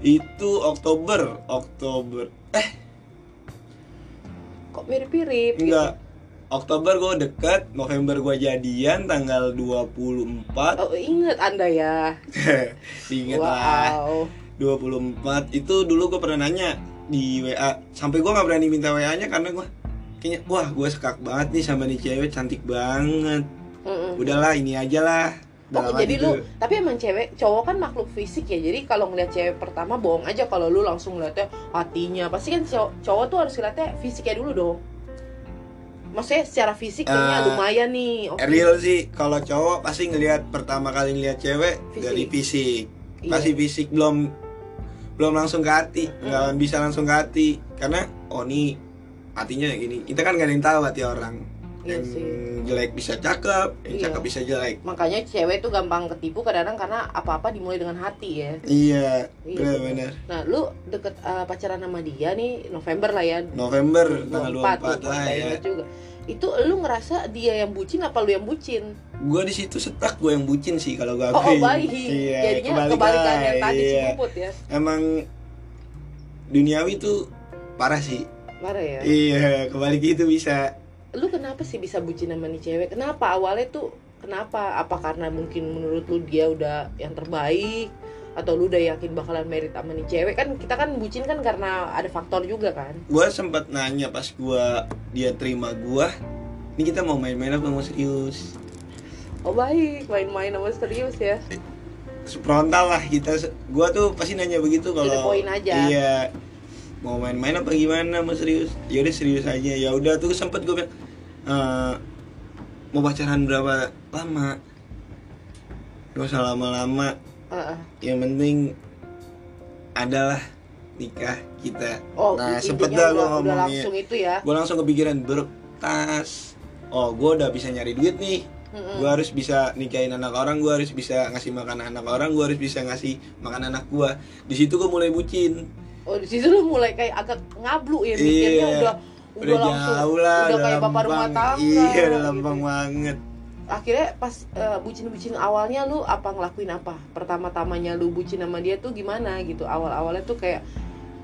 Speaker 2: itu Oktober Oktober eh
Speaker 1: Kok mirip-mirip? gitu?
Speaker 2: enggak Oktober gue deket November gue jadian tanggal 24
Speaker 1: Oh, inget Anda ya.
Speaker 2: Ingat lah
Speaker 1: wow.
Speaker 2: 24 itu dulu gue pernah nanya di WA sampai gue nggak berani minta WA nya karena gue kayaknya wah gue sekak banget nih sama nih cewek cantik banget
Speaker 1: Mm-mm.
Speaker 2: udahlah ini aja lah
Speaker 1: Oh, jadi
Speaker 2: hati
Speaker 1: lu tapi emang cewek cowok kan makhluk fisik ya. Jadi kalau ngeliat cewek pertama bohong aja kalau lu langsung ngeliatnya hatinya. Pasti kan cowok, cowok tuh harus ngeliatnya fisiknya dulu dong. Maksudnya secara fisik kayaknya
Speaker 2: Eh,
Speaker 1: lumayan nih. Oke.
Speaker 2: real sih kalau cowok pasti ngelihat pertama kali ngelihat cewek
Speaker 1: Fisik.
Speaker 2: dari fisik
Speaker 1: Iya.
Speaker 2: pasti fisik belum belum langsung ke hati nggak
Speaker 1: Mm.
Speaker 2: bisa langsung ke hati karena oh nih hatinya gini kita kan nggak ada yang tahu hati orang
Speaker 1: Iya
Speaker 2: yang
Speaker 1: sih.
Speaker 2: jelek bisa cakep yang
Speaker 1: Iya.
Speaker 2: cakep bisa jelek
Speaker 1: Makanya cewek tuh gampang ketipu kadang-kadang karena apa-apa dimulai dengan hati ya.
Speaker 2: iya
Speaker 1: Iya,
Speaker 2: benar-benar
Speaker 1: Nah, lu deket eh, pacaran sama dia nih November lah ya.
Speaker 2: November tanggal
Speaker 1: 24
Speaker 2: 24 lah ya
Speaker 1: juga. Itu lu ngerasa dia yang bucin apa lu yang bucin?
Speaker 2: gue di situ setak gue yang bucin sih kalau gue
Speaker 1: Oh, oh baik.
Speaker 2: iya,
Speaker 1: Jadinya
Speaker 2: kebalikan,
Speaker 1: kebalikan yang tadi si
Speaker 2: iya.
Speaker 1: Puput ya.
Speaker 2: emang duniawi tuh parah sih
Speaker 1: Marah ya.
Speaker 2: iya kebalik itu bisa
Speaker 1: Lu kenapa sih bisa bucin sama nih cewek? Kenapa awalnya tuh kenapa? Apa karena mungkin menurut lu dia udah yang terbaik atau lu udah yakin bakalan merit sama nih cewek? Kan kita kan bucin kan karena ada faktor juga kan.
Speaker 2: Gue sempat nanya pas gua dia terima gua ini kita mau main-main apa mau serius?
Speaker 1: Oh baik. Main-main sama serius ya.
Speaker 2: Frontal lah kita. Gua tuh pasti nanya begitu kalau
Speaker 1: point aja.
Speaker 2: iya mau main-main apa gimana? Mau serius? Ya udah serius aja. Ya udah tuh sempet gue bilang "Eh, mau pacaran berapa lama? Gak usah lama-lama
Speaker 1: Heeh.
Speaker 2: yang penting adalah nikah kita.
Speaker 1: Oh
Speaker 2: nah sempet dah gue
Speaker 1: udah, udah
Speaker 2: ngomongnya.
Speaker 1: langsung itu ya.
Speaker 2: Gue langsung kepikiran bertas oh gue udah bisa nyari duit nih.
Speaker 1: Mm-mm.
Speaker 2: gue harus bisa nikahin anak orang gue harus bisa ngasih makan anak orang gue harus bisa ngasih makan anak gue di situ gue mulai bucin.
Speaker 1: Oh di situ lu mulai kayak agak ngablu ya mikirnya
Speaker 2: Iya.
Speaker 1: udah udah,
Speaker 2: udah,
Speaker 1: langsung
Speaker 2: jauh lah
Speaker 1: udah kayak bapak rumah tangga
Speaker 2: iya udah
Speaker 1: gitu.
Speaker 2: lempeng banget
Speaker 1: akhirnya pas eh, bucin-bucin awalnya lu apa ngelakuin apa? Pertama-tamanya lu bucin sama dia tuh gimana gitu? Awal-awalnya tuh kayak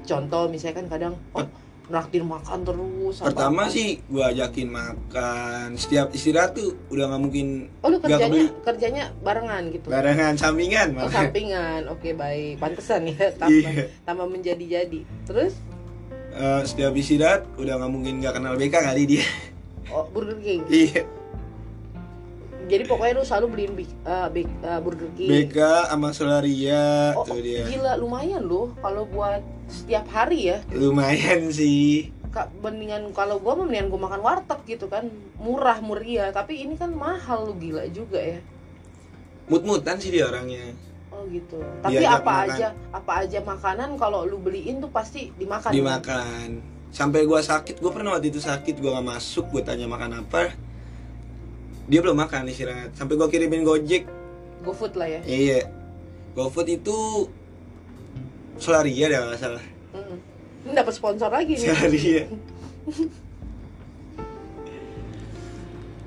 Speaker 1: contoh misalnya kan kadang oh naktir makan terus
Speaker 2: pertama
Speaker 1: apa.
Speaker 2: sih gue ajakin makan. Setiap istirahat tuh udah nggak mungkin
Speaker 1: oh lu kerjanya
Speaker 2: kebeli.
Speaker 1: kerjanya barengan gitu?
Speaker 2: Barengan sampingan
Speaker 1: oh, sampingan oke baik. Pantesan ya tambah
Speaker 2: Iya.
Speaker 1: tambah menjadi-jadi. Terus?
Speaker 2: Eh, setiap istirahat udah nggak mungkin nggak kenal BK kali dia.
Speaker 1: Oh Burger King?
Speaker 2: Iya
Speaker 1: jadi pokoknya lu selalu beliin bi- eh, bi- eh, Burger King
Speaker 2: BK sama Solaria
Speaker 1: Oh,
Speaker 2: tuh dia
Speaker 1: gila lumayan loh kalau buat setiap hari ya.
Speaker 2: lumayan sih
Speaker 1: Kak, mendingan kalau gua mendingan gua makan warteg gitu kan. Murah meriah, tapi ini kan mahal lu gila juga ya.
Speaker 2: mut-mutan sih dia orangnya
Speaker 1: Oh gitu. Tapi
Speaker 2: Diajak
Speaker 1: apa
Speaker 2: makan.
Speaker 1: aja apa aja makanan kalau lu beliin tuh pasti dimakan.
Speaker 2: dimakan sampai gua sakit gua pernah waktu itu sakit gua nggak masuk gua tanya makan apa dia belum makan istirahat sampai gua kirimin gojek
Speaker 1: GoFood lah ya.
Speaker 2: iya GoFood itu Solaria dah nggak salah.
Speaker 1: Ini dapat sponsor lagi nih.
Speaker 2: Solaria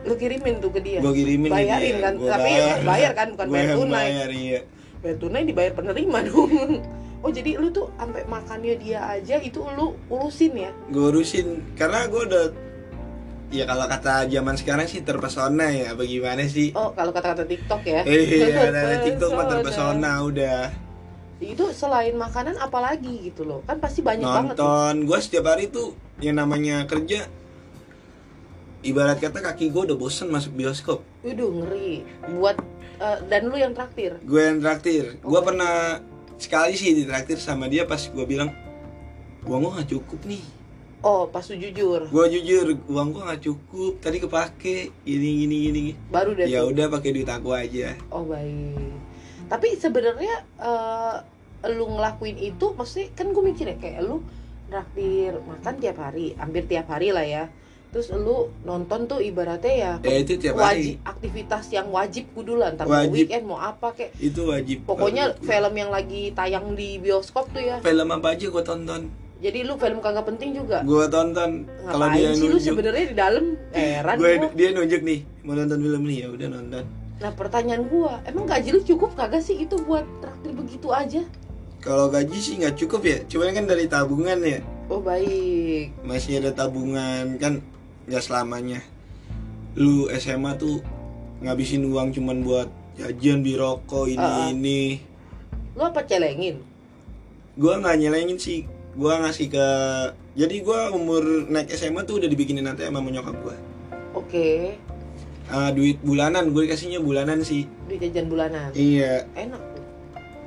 Speaker 1: Lu kirimin tuh ke dia.
Speaker 2: gua kirimin
Speaker 1: Bayarin
Speaker 2: dia.
Speaker 1: kan,
Speaker 2: Gua
Speaker 1: tapi bayar kan, bukan bayar tunai.
Speaker 2: bayar, iya.
Speaker 1: Bayar tunai dibayar penerima dong. Oh jadi lu tuh sampai makannya dia aja itu lu urusin ya?
Speaker 2: gue urusin karena gue udah ya kalau kata zaman sekarang sih terpesona ya. Bagaimana sih?
Speaker 1: Oh kalau kata-kata TikTok ya?
Speaker 2: iya dari TikTok mah
Speaker 1: Terpesona.
Speaker 2: udah.
Speaker 1: Itu selain makanan apalagi gitu loh. Kan pasti banyak banget tuh.
Speaker 2: nonton. Gue setiap hari tuh yang namanya kerja ibarat kata kaki gue udah bosen masuk bioskop.
Speaker 1: Waduh ngeri. Buat eh, dan lu yang traktir?
Speaker 2: Gue yang traktir. Gue
Speaker 1: Oh.
Speaker 2: pernah sekali sih ditraktir sama dia pas gue bilang uang gue gak cukup nih
Speaker 1: oh pas lu jujur.
Speaker 2: Gue jujur uang gue gak cukup. Tadi kepake gini gini gini.
Speaker 1: Baru deh
Speaker 2: ya udah pakai duit aku aja.
Speaker 1: Oh baik. Tapi sebenarnya eh, lu ngelakuin itu pasti kan gue mikir ya kayak lu traktir makan tiap hari hampir tiap hari lah ya. Terus lu nonton tuh ibaratnya ya
Speaker 2: ya itu tiap hari.
Speaker 1: wajib aktivitas yang wajib kudu lah. Entar mau
Speaker 2: Wajib.
Speaker 1: weekend mau apa kayak
Speaker 2: itu wajib
Speaker 1: pokoknya film yang lagi tayang di bioskop tuh ya.
Speaker 2: Film apa aja gue tonton
Speaker 1: jadi lu film kagak penting juga.
Speaker 2: Gue tonton. Kalau dia
Speaker 1: sih lu sebenarnya di dalam? Heran
Speaker 2: gue
Speaker 1: gua.
Speaker 2: dia nunjuk nih mau nonton film nih ya udah nonton.
Speaker 1: Nah pertanyaan gua emang gaji lu cukup kagak sih itu buat traktir begitu aja?
Speaker 2: Kalau gaji sih nggak cukup ya cuma kan dari tabungan ya.
Speaker 1: Oh baik.
Speaker 2: Masih ada tabungan kan nggak selamanya. Lu SMA tuh ngabisin uang cuman buat jajan beli rokok ini
Speaker 1: ah.
Speaker 2: ini.
Speaker 1: Lu apa celengin?
Speaker 2: Gua nggak nyelengin sih gua ngasih ke jadi gua umur naik SMA tuh udah dibikinin ATM sama nyokap gua.
Speaker 1: Oke.
Speaker 2: Ah, duit bulanan gue dikasihnya bulanan sih.
Speaker 1: Duit jajan bulanan?
Speaker 2: Iya.
Speaker 1: Enak tuh.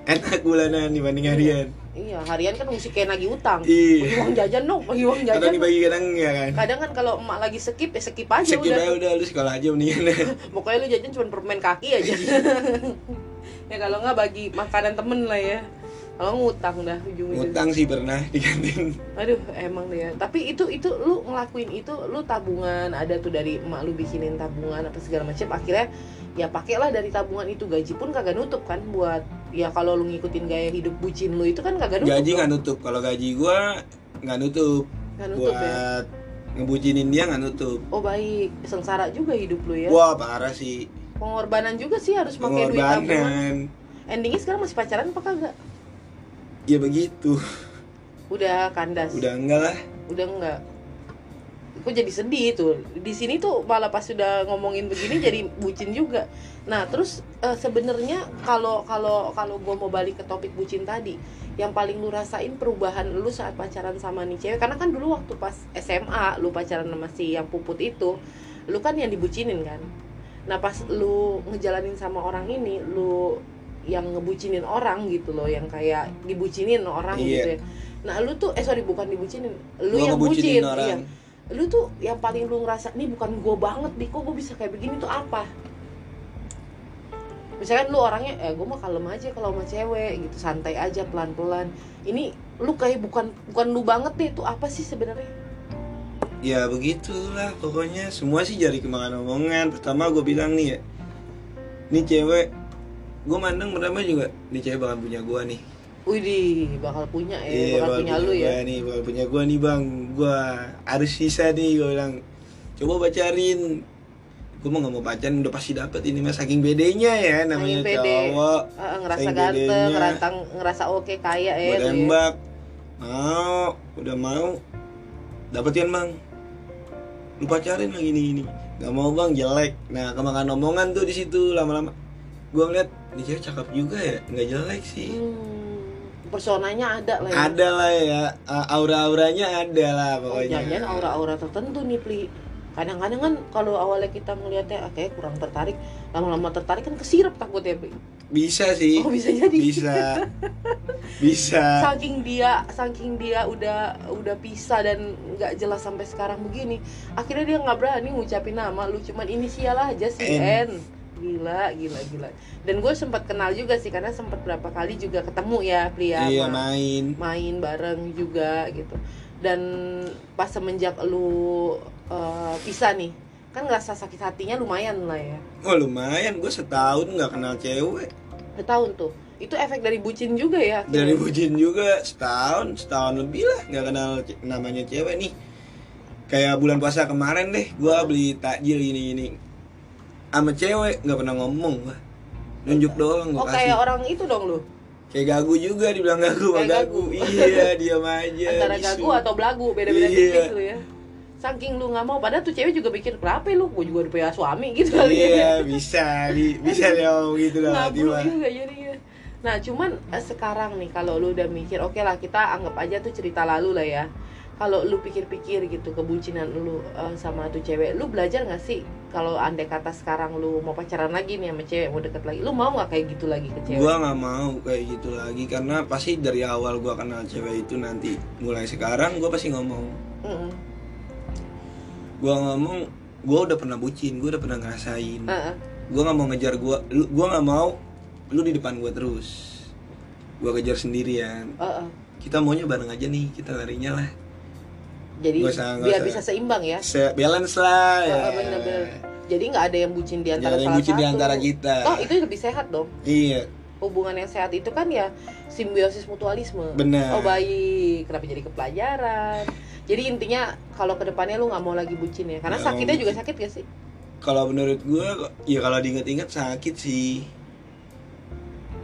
Speaker 2: Enak bulanan dibanding harian.
Speaker 1: Iya harian kan mesti kayak nagih utang.
Speaker 2: Iya.
Speaker 1: bagi uang jajan dong bagi uang
Speaker 2: kadang
Speaker 1: jajan
Speaker 2: dibagi kadang enggak kan?
Speaker 1: Kadang kan kalau emak lagi skip ya skip aja
Speaker 2: Skip
Speaker 1: udah
Speaker 2: aja udah lu sekolah aja mendingan.
Speaker 1: Pokoknya lu jajan cuma permen kaki aja. Ya kalau nggak bagi makanan temen lah ya kalau ngutang dah ujung-ujung
Speaker 2: Ngutang sih pernah di kantin
Speaker 1: aduh emang deh ya. Tapi itu itu lu ngelakuin itu lu tabungan ada tuh dari emak lu bikinin tabungan apa segala macam akhirnya ya pakailah dari tabungan itu. Gaji pun kagak nutup kan buat ya kalau lu ngikutin gaya hidup bucin lu itu kan kagak nutup
Speaker 2: Gaji nggak nutup. Kalau gaji gua nggak nutup.
Speaker 1: Nggak nutup ya?
Speaker 2: Buat ngebucinin dia nggak nutup.
Speaker 1: Oh baik. Sengsara juga hidup lu ya.
Speaker 2: Wah parah sih.
Speaker 1: Pengorbanan juga sih harus pakai duit tabungan. Endingnya sekarang masih pacaran apa kagak
Speaker 2: Ya begitu.
Speaker 1: Udah kandas.
Speaker 2: Udah enggak lah.
Speaker 1: Udah enggak. Kok jadi sedih tuh. Di sini tuh malah pas sudah ngomongin begini jadi bucin juga. Nah terus eh, sebenarnya kalau kalau kalau gue mau balik ke topik bucin tadi yang paling lu rasain perubahan lu saat pacaran sama nih cewek? Karena kan dulu waktu pas SMA lu pacaran sama si yang puput itu lu kan yang dibucinin kan? Nah pas lu ngejalanin sama orang ini lu yang ngebucinin orang gitu loh yang kayak dibucinin orang
Speaker 2: Iya.
Speaker 1: gitu ya. Nah lu tuh eh sorry bukan dibucinin lu yang bucin
Speaker 2: orang.
Speaker 1: iya. Lu tuh yang paling lu ngerasa nih bukan gue banget nih kok gue bisa kayak begini tuh apa? Misalkan lu orangnya eh gue mah kalem aja kalau sama cewek gitu santai aja pelan pelan ini lu kayak bukan bukan lu banget deh tuh apa sih sebenarnya?
Speaker 2: Ya begitulah pokoknya. Semua sih jadi kemakan omongan. Pertama gue bilang nih ya Ini cewek Gue mandang pertama juga Ini cewek bakal punya gue nih.
Speaker 1: Widih bakal punya ya
Speaker 2: Iya,
Speaker 1: bakal punya lu ya.
Speaker 2: nih Bakal punya gue nih bang. Gue harus bisa nih Gue bilang. Coba pacarin Gue mau gak mau pacaran Udah pasti dapet ini mas Saking bedanya ya Namanya
Speaker 1: Saking pede.
Speaker 2: cowok.
Speaker 1: Ah, ngerasa
Speaker 2: Saking
Speaker 1: ganteng
Speaker 2: bedenya.
Speaker 1: ngerasa ngerasa oke kaya
Speaker 2: Gue
Speaker 1: ya tuh ya.
Speaker 2: tembak. Mau Udah mau. Dapetin bang? Lu pacarin lagi nih ini. Gak mau bang jelek. Nah kemakan omongan tuh di situ lama-lama Gue ngeliat Ini cewek cakep juga ya Nggak jelek sih
Speaker 1: Hmm, personanya ada lah ya
Speaker 2: Ada lah ya Aura-auranya ada lah
Speaker 1: Oh,
Speaker 2: pokoknya
Speaker 1: jangan aura-aura tertentu nih, Pli. Kadang-kadang kan kalau awalnya kita ngelihatnya ah, kayak kurang tertarik, lama-lama tertarik kan kesirep takutnya, Pli.
Speaker 2: Bisa sih
Speaker 1: Oh, bisa jadi.
Speaker 2: Bisa Bisa
Speaker 1: Saking dia, saking dia udah udah pisah dan nggak jelas sampai sekarang begini, akhirnya dia nggak berani ngucapin nama lu, cuman inisial aja si
Speaker 2: N.
Speaker 1: N. Gila, gila, gila. Dan gue sempat kenal juga sih karena sempat berapa kali juga ketemu ya, Pli ya.
Speaker 2: Iya
Speaker 1: sama-
Speaker 2: main.
Speaker 1: main bareng juga gitu. Dan pas semenjak lu uh, pisah nih kan ngerasa sakit hatinya lumayan lah ya.
Speaker 2: Oh lumayan. Gue setahun nggak kenal cewek.
Speaker 1: Udah tahun tuh. Itu efek dari bucin juga ya akhirnya.
Speaker 2: Dari bucin juga. Setahun Setahun lebih lah nggak kenal namanya cewek nih. Kayak bulan puasa kemarin deh Gue beli takjil ini-ini Sama cewek nggak pernah ngomong gua Nunjuk doang gue
Speaker 1: oh kayak orang itu dong lu
Speaker 2: Kayak gagu juga dibilang gagu
Speaker 1: Kayak
Speaker 2: gagu.
Speaker 1: gagu.
Speaker 2: Iya, diam aja.
Speaker 1: antara
Speaker 2: bisu.
Speaker 1: gagu atau belagu beda-beda
Speaker 2: Iya.
Speaker 1: tipis lu ya saking lu nggak mau padahal tuh cewek juga pikir kenapa lu gue juga udah punya suami gitu kali
Speaker 2: Iya,
Speaker 1: ya
Speaker 2: bisa, bi- bisa dia ngomong gitu lah
Speaker 1: juga jadinya nah cuman eh, sekarang nih kalau lu udah mikir oke lah kita anggap aja tuh cerita lalu lah ya kalau lu pikir-pikir gitu kebucinan lu eh, sama tuh cewek lu belajar nggak sih kalau andai kata sekarang lu mau pacaran lagi nih sama cewek mau deket lagi lu mau nggak kayak gitu lagi ke cewek
Speaker 2: Gua nggak mau kayak gitu lagi karena pasti dari awal gua kenal cewek itu nanti mulai sekarang gua pasti ngomong.
Speaker 1: Mm-mm.
Speaker 2: Gua ngomong, gua udah pernah bucin, gua udah pernah ngerasain.
Speaker 1: Heeh.
Speaker 2: Gua nggak mau ngejar gua, lu, gua nggak mau lu di depan gua terus. Gua kejar sendirian.
Speaker 1: Heeh.
Speaker 2: Kita maunya bareng aja nih, kita larinya lah.
Speaker 1: Jadi
Speaker 2: usah-
Speaker 1: biar
Speaker 2: usah.
Speaker 1: bisa seimbang ya
Speaker 2: Se- balance lah ya.
Speaker 1: Heeh, bener-bener. jadi nggak ada yang bucin di antara salah
Speaker 2: bucin di
Speaker 1: satu.
Speaker 2: antara kita.
Speaker 1: oh itu lebih sehat dong
Speaker 2: Iya,
Speaker 1: hubungan yang sehat itu kan ya simbiosis mutualisme.
Speaker 2: Benar.
Speaker 1: Oh baik, kenapa jadi ke pelajaran? Jadi intinya kalau ke depannya lu nggak mau lagi bucin ya, karena
Speaker 2: Nggak mau
Speaker 1: sakitnya juga sakit gak sih?
Speaker 2: kalau menurut gua ya kalau diinget-inget sakit sih.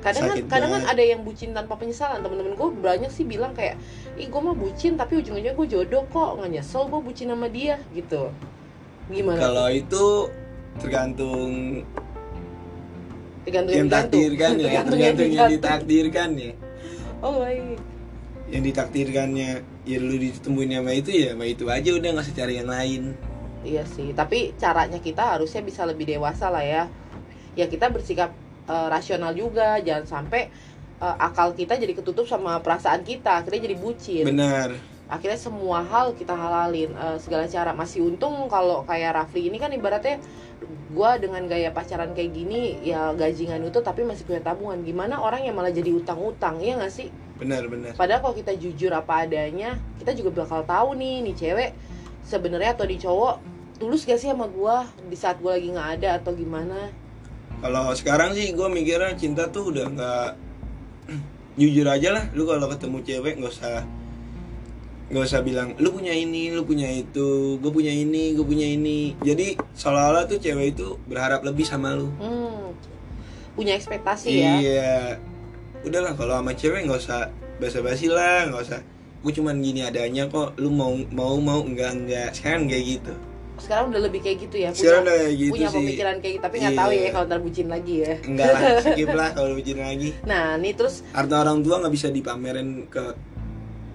Speaker 1: Kadang kan, kadang kan ada yang bucin tanpa penyesalan. Temen-temen gue banyak sih bilang kayak, ih gue mah bucin tapi ujung-ujungnya gue jodoh kok, nggak nyesel gue bucin sama dia gitu. Gimana?
Speaker 2: Kalau itu tergantung
Speaker 1: tergantung
Speaker 2: yang
Speaker 1: digantung.
Speaker 2: takdirkan ya,
Speaker 1: tergantung yang
Speaker 2: tergantung yang ditakdirkan ya.
Speaker 1: Oh baik.
Speaker 2: Yang ditakdirkannya ya lu ditemuin sama itu ya, sama itu aja udah nggak usah cari yang lain.
Speaker 1: Iya sih, tapi caranya kita harusnya bisa lebih dewasa lah ya. Ya kita bersikap eh, rasional juga, jangan sampai eh, akal kita jadi ketutup sama perasaan kita, akhirnya jadi bucin.
Speaker 2: benar
Speaker 1: Akhirnya semua hal kita halalin eh, segala cara. Masih untung kalau kayak Rafli ini kan ibaratnya gua dengan gaya pacaran kayak gini ya gajingan itu tapi masih punya tabungan. Gimana orang yang malah jadi utang-utang, ya nggak sih?
Speaker 2: benar benar
Speaker 1: Padahal kalau kita jujur apa adanya, kita juga bakal tahu nih nih cewek sebenarnya atau di cowok tulus gak sih sama gua di saat gua lagi nggak ada atau gimana?
Speaker 2: Kalau sekarang sih gue mikirnya cinta tuh udah nggak jujur aja lah. Lu kalau ketemu cewek nggak usah nggak usah bilang lu punya ini lu punya itu gue punya ini gue punya ini. Jadi seolah-olah tuh cewek itu berharap lebih sama lu.
Speaker 1: Hmm, punya ekspektasi ya?
Speaker 2: iya. Udahlah kalau sama cewek nggak usah basa-basi lah nggak usah gue cuman gini adanya kok lu mau mau mau enggak enggak sekarang kayak gitu
Speaker 1: Sekarang udah lebih kayak gitu ya?
Speaker 2: sekarang udah kayak gitu
Speaker 1: punya
Speaker 2: sih
Speaker 1: pemikiran kayak gitu, tapi nggak tahu
Speaker 2: Iya.
Speaker 1: ya kalau ntar bucin lagi ya.
Speaker 2: enggak lah skip lah kalau bikin lagi
Speaker 1: Nah, nih terus
Speaker 2: harta orang tua nggak bisa dipamerin ke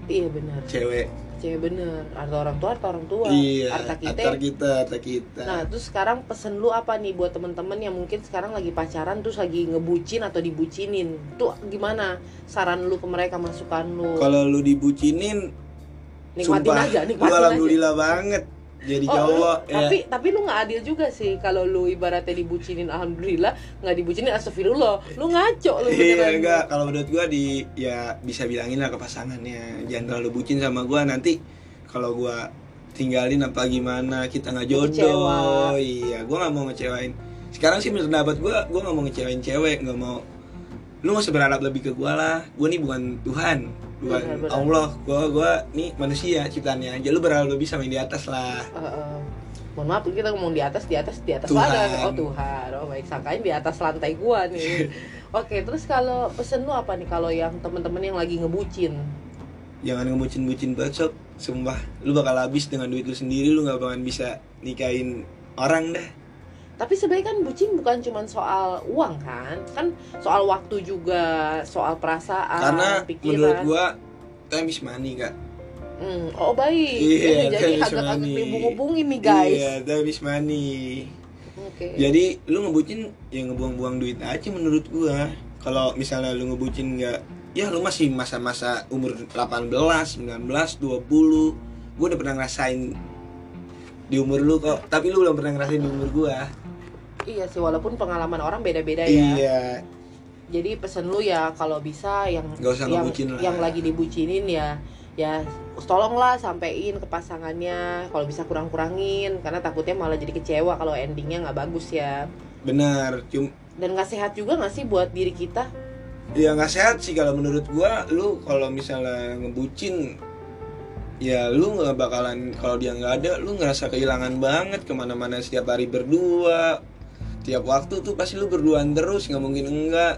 Speaker 1: iya benar,
Speaker 2: cewek
Speaker 1: cewek bener, harta orang tua, harta orang tua,
Speaker 2: iya
Speaker 1: harta kita.
Speaker 2: harta kita harta kita
Speaker 1: Nah, terus sekarang pesen lu apa nih buat temen-temen yang mungkin sekarang lagi pacaran terus lagi ngebucin atau dibucinin? Tuh gimana saran lu ke mereka, masukan lu?
Speaker 2: kalau lu dibucinin
Speaker 1: nikmatin
Speaker 2: sumpah,
Speaker 1: aja,
Speaker 2: lu
Speaker 1: nikmatin aja.
Speaker 2: alhamdulillah banget jadi
Speaker 1: Oh,
Speaker 2: cowok
Speaker 1: lu-
Speaker 2: ya.
Speaker 1: tapi tapi lu nggak adil juga sih kalau lu ibaratnya dibucinin alhamdulillah nggak dibucinin astagfirullah. Lu ngaco lu
Speaker 2: Iya enggak. Kalau menurut gua di ya bisa bilangin lah ke pasangannya. Jangan terlalu bucin sama gua. Nanti kalau gua tinggalin apa gimana kita nggak jodoh.
Speaker 1: kecewa.
Speaker 2: iya gua nggak mau ngecewain. Sekarang sih menurut pendapat gua gua nggak mau ngecewain cewek nggak mau lu usah berharap lebih ke gua lah. Gua nih bukan Tuhan bukan
Speaker 1: Benar, benar.
Speaker 2: Allah. Gua gua nih manusia ciptaannya. Aja lu berharap lebih sama yang di atas lah.
Speaker 1: Eh, eh. mohon maaf kita ngomong di atas di atas di atas
Speaker 2: Tuhan.
Speaker 1: mana oh Tuhan. Oh baik. Sangkain di atas lantai gua nih. Oke terus kalau pesen lu apa nih? Kalau yang temen-temen yang lagi ngebucin?
Speaker 2: Jangan ngebucin-bucin sob. Sumpah. Lu bakal habis dengan duit lu sendiri. Lu nggak bakalan bisa nikahin orang dah
Speaker 1: tapi sebenarnya kan bucin bukan cuma soal uang kan? Kan soal waktu juga soal perasaan
Speaker 2: karena
Speaker 1: pikiran.
Speaker 2: menurut gua time is money kak.
Speaker 1: Hmm, oh baik.
Speaker 2: Iya,
Speaker 1: Ini jadi agak-agak
Speaker 2: money.
Speaker 1: dihubung-hubungin nih guys.
Speaker 2: Iya time is money.
Speaker 1: Oke.
Speaker 2: Jadi lu ngebucin ya ngebuang-buang duit aja menurut gua. Kalau misalnya lu ngebucin nggak ya lu masih masa-masa umur 18 19 20 gua udah pernah ngerasain di umur lu kok. Tapi lu belum pernah ngerasain di umur gua
Speaker 1: Iya sih, walaupun pengalaman orang beda-beda ya.
Speaker 2: iya
Speaker 1: Jadi pesen lu ya kalau bisa yang
Speaker 2: Nggak usah
Speaker 1: yang,
Speaker 2: lah.
Speaker 1: yang lagi dibucinin ya ya tolonglah sampein ke pasangannya kalau bisa kurang-kurangin karena takutnya malah jadi kecewa kalau endingnya nggak bagus ya
Speaker 2: benar cum
Speaker 1: dan nggak sehat juga nggak sih buat diri kita
Speaker 2: ya nggak sehat sih kalau menurut gua lu kalau misalnya ngebucin ya lu nggak bakalan kalau dia nggak ada lu ngerasa kehilangan banget ke mana-mana setiap hari berdua tiap waktu tuh pasti lu berduaan terus nggak mungkin enggak.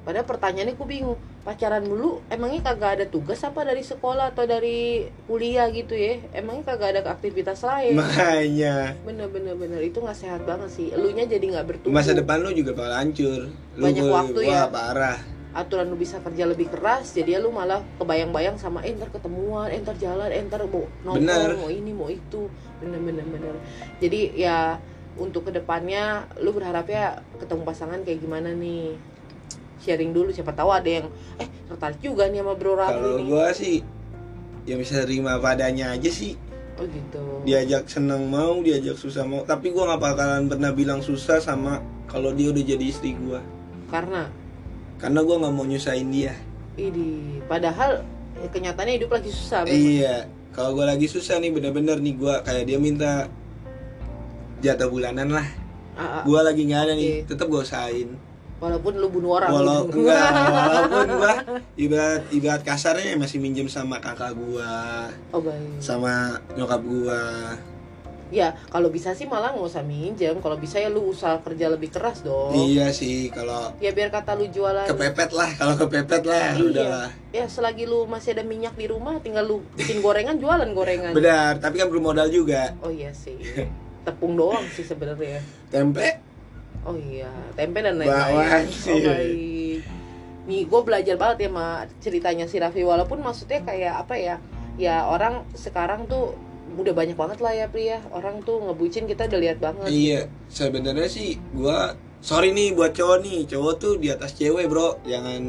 Speaker 1: Padahal pertanyaannya gue bingung pacaran dulu emangnya kagak ada tugas apa dari sekolah atau dari kuliah gitu ya? Emangnya kagak ada aktivitas lain?
Speaker 2: Makanya.
Speaker 1: Bener bener bener. Itu nggak sehat banget sih. Elunya jadi nggak bertumbuh.
Speaker 2: Masa depan lu juga bakal hancur. Lu
Speaker 1: Banyak
Speaker 2: gua-
Speaker 1: waktu
Speaker 2: wah,
Speaker 1: ya.
Speaker 2: parah.
Speaker 1: Aturan lu bisa kerja lebih keras jadi ya lu malah kebayang-bayang sama eh ntar ketemuan eh ntar jalan eh ntar mau nongkrong mau ini mau itu. Bener bener bener. Jadi ya untuk ke depannya lu berharapnya ketemu pasangan kayak gimana nih? Sharing dulu siapa tahu ada yang eh tertarik juga nih sama bro Rafli
Speaker 2: kalau gua sih ya bisa terima padanya aja sih.
Speaker 1: Oh gitu.
Speaker 2: Diajak seneng mau diajak susah mau. Tapi gua nggak bakalan pernah bilang susah sama kalau dia udah jadi istri gua.
Speaker 1: Karena?
Speaker 2: Karena gua nggak mau nyusahin dia.
Speaker 1: Ini padahal ya, kenyataannya hidup lagi susah memang.
Speaker 2: iya kalau gua lagi susah nih bener-bener nih gua kayak dia minta jatah bulanan lah
Speaker 1: Ah, ah.
Speaker 2: gua lagi nggak ada nih tetap gua usahain
Speaker 1: walaupun lu bunuh orang
Speaker 2: walau
Speaker 1: gitu.
Speaker 2: enggak walaupun gua ibarat ibarat kasarnya masih minjem sama kakak gua
Speaker 1: oh baik
Speaker 2: sama nyokap gua
Speaker 1: Ya, kalau bisa sih malah nggak usah minjem. Kalau bisa ya lu usaha kerja lebih keras dong.
Speaker 2: iya sih kalau
Speaker 1: Ya biar kata lu jualan.
Speaker 2: kepepet lah kalau kepepet lah
Speaker 1: Iya.
Speaker 2: udahlah
Speaker 1: Ya selagi lu masih ada minyak di rumah, tinggal lu bikin gorengan, jualan gorengan.
Speaker 2: benar tapi kan bermodal juga
Speaker 1: Oh iya sih. Tepung doang sih sebenarnya.
Speaker 2: tempe
Speaker 1: Oh iya, tempe dan lain-lain. Oh baik. Nih, gue belajar banget ya sama ceritanya si Raffi. Walaupun maksudnya kayak apa ya? Ya orang sekarang tuh udah banyak banget lah ya pria orang tuh ngebucin kita udah lihat banget
Speaker 2: Iya, sebenarnya sih gua sorry nih buat cowok nih, cowok tuh di atas cewek bro, jangan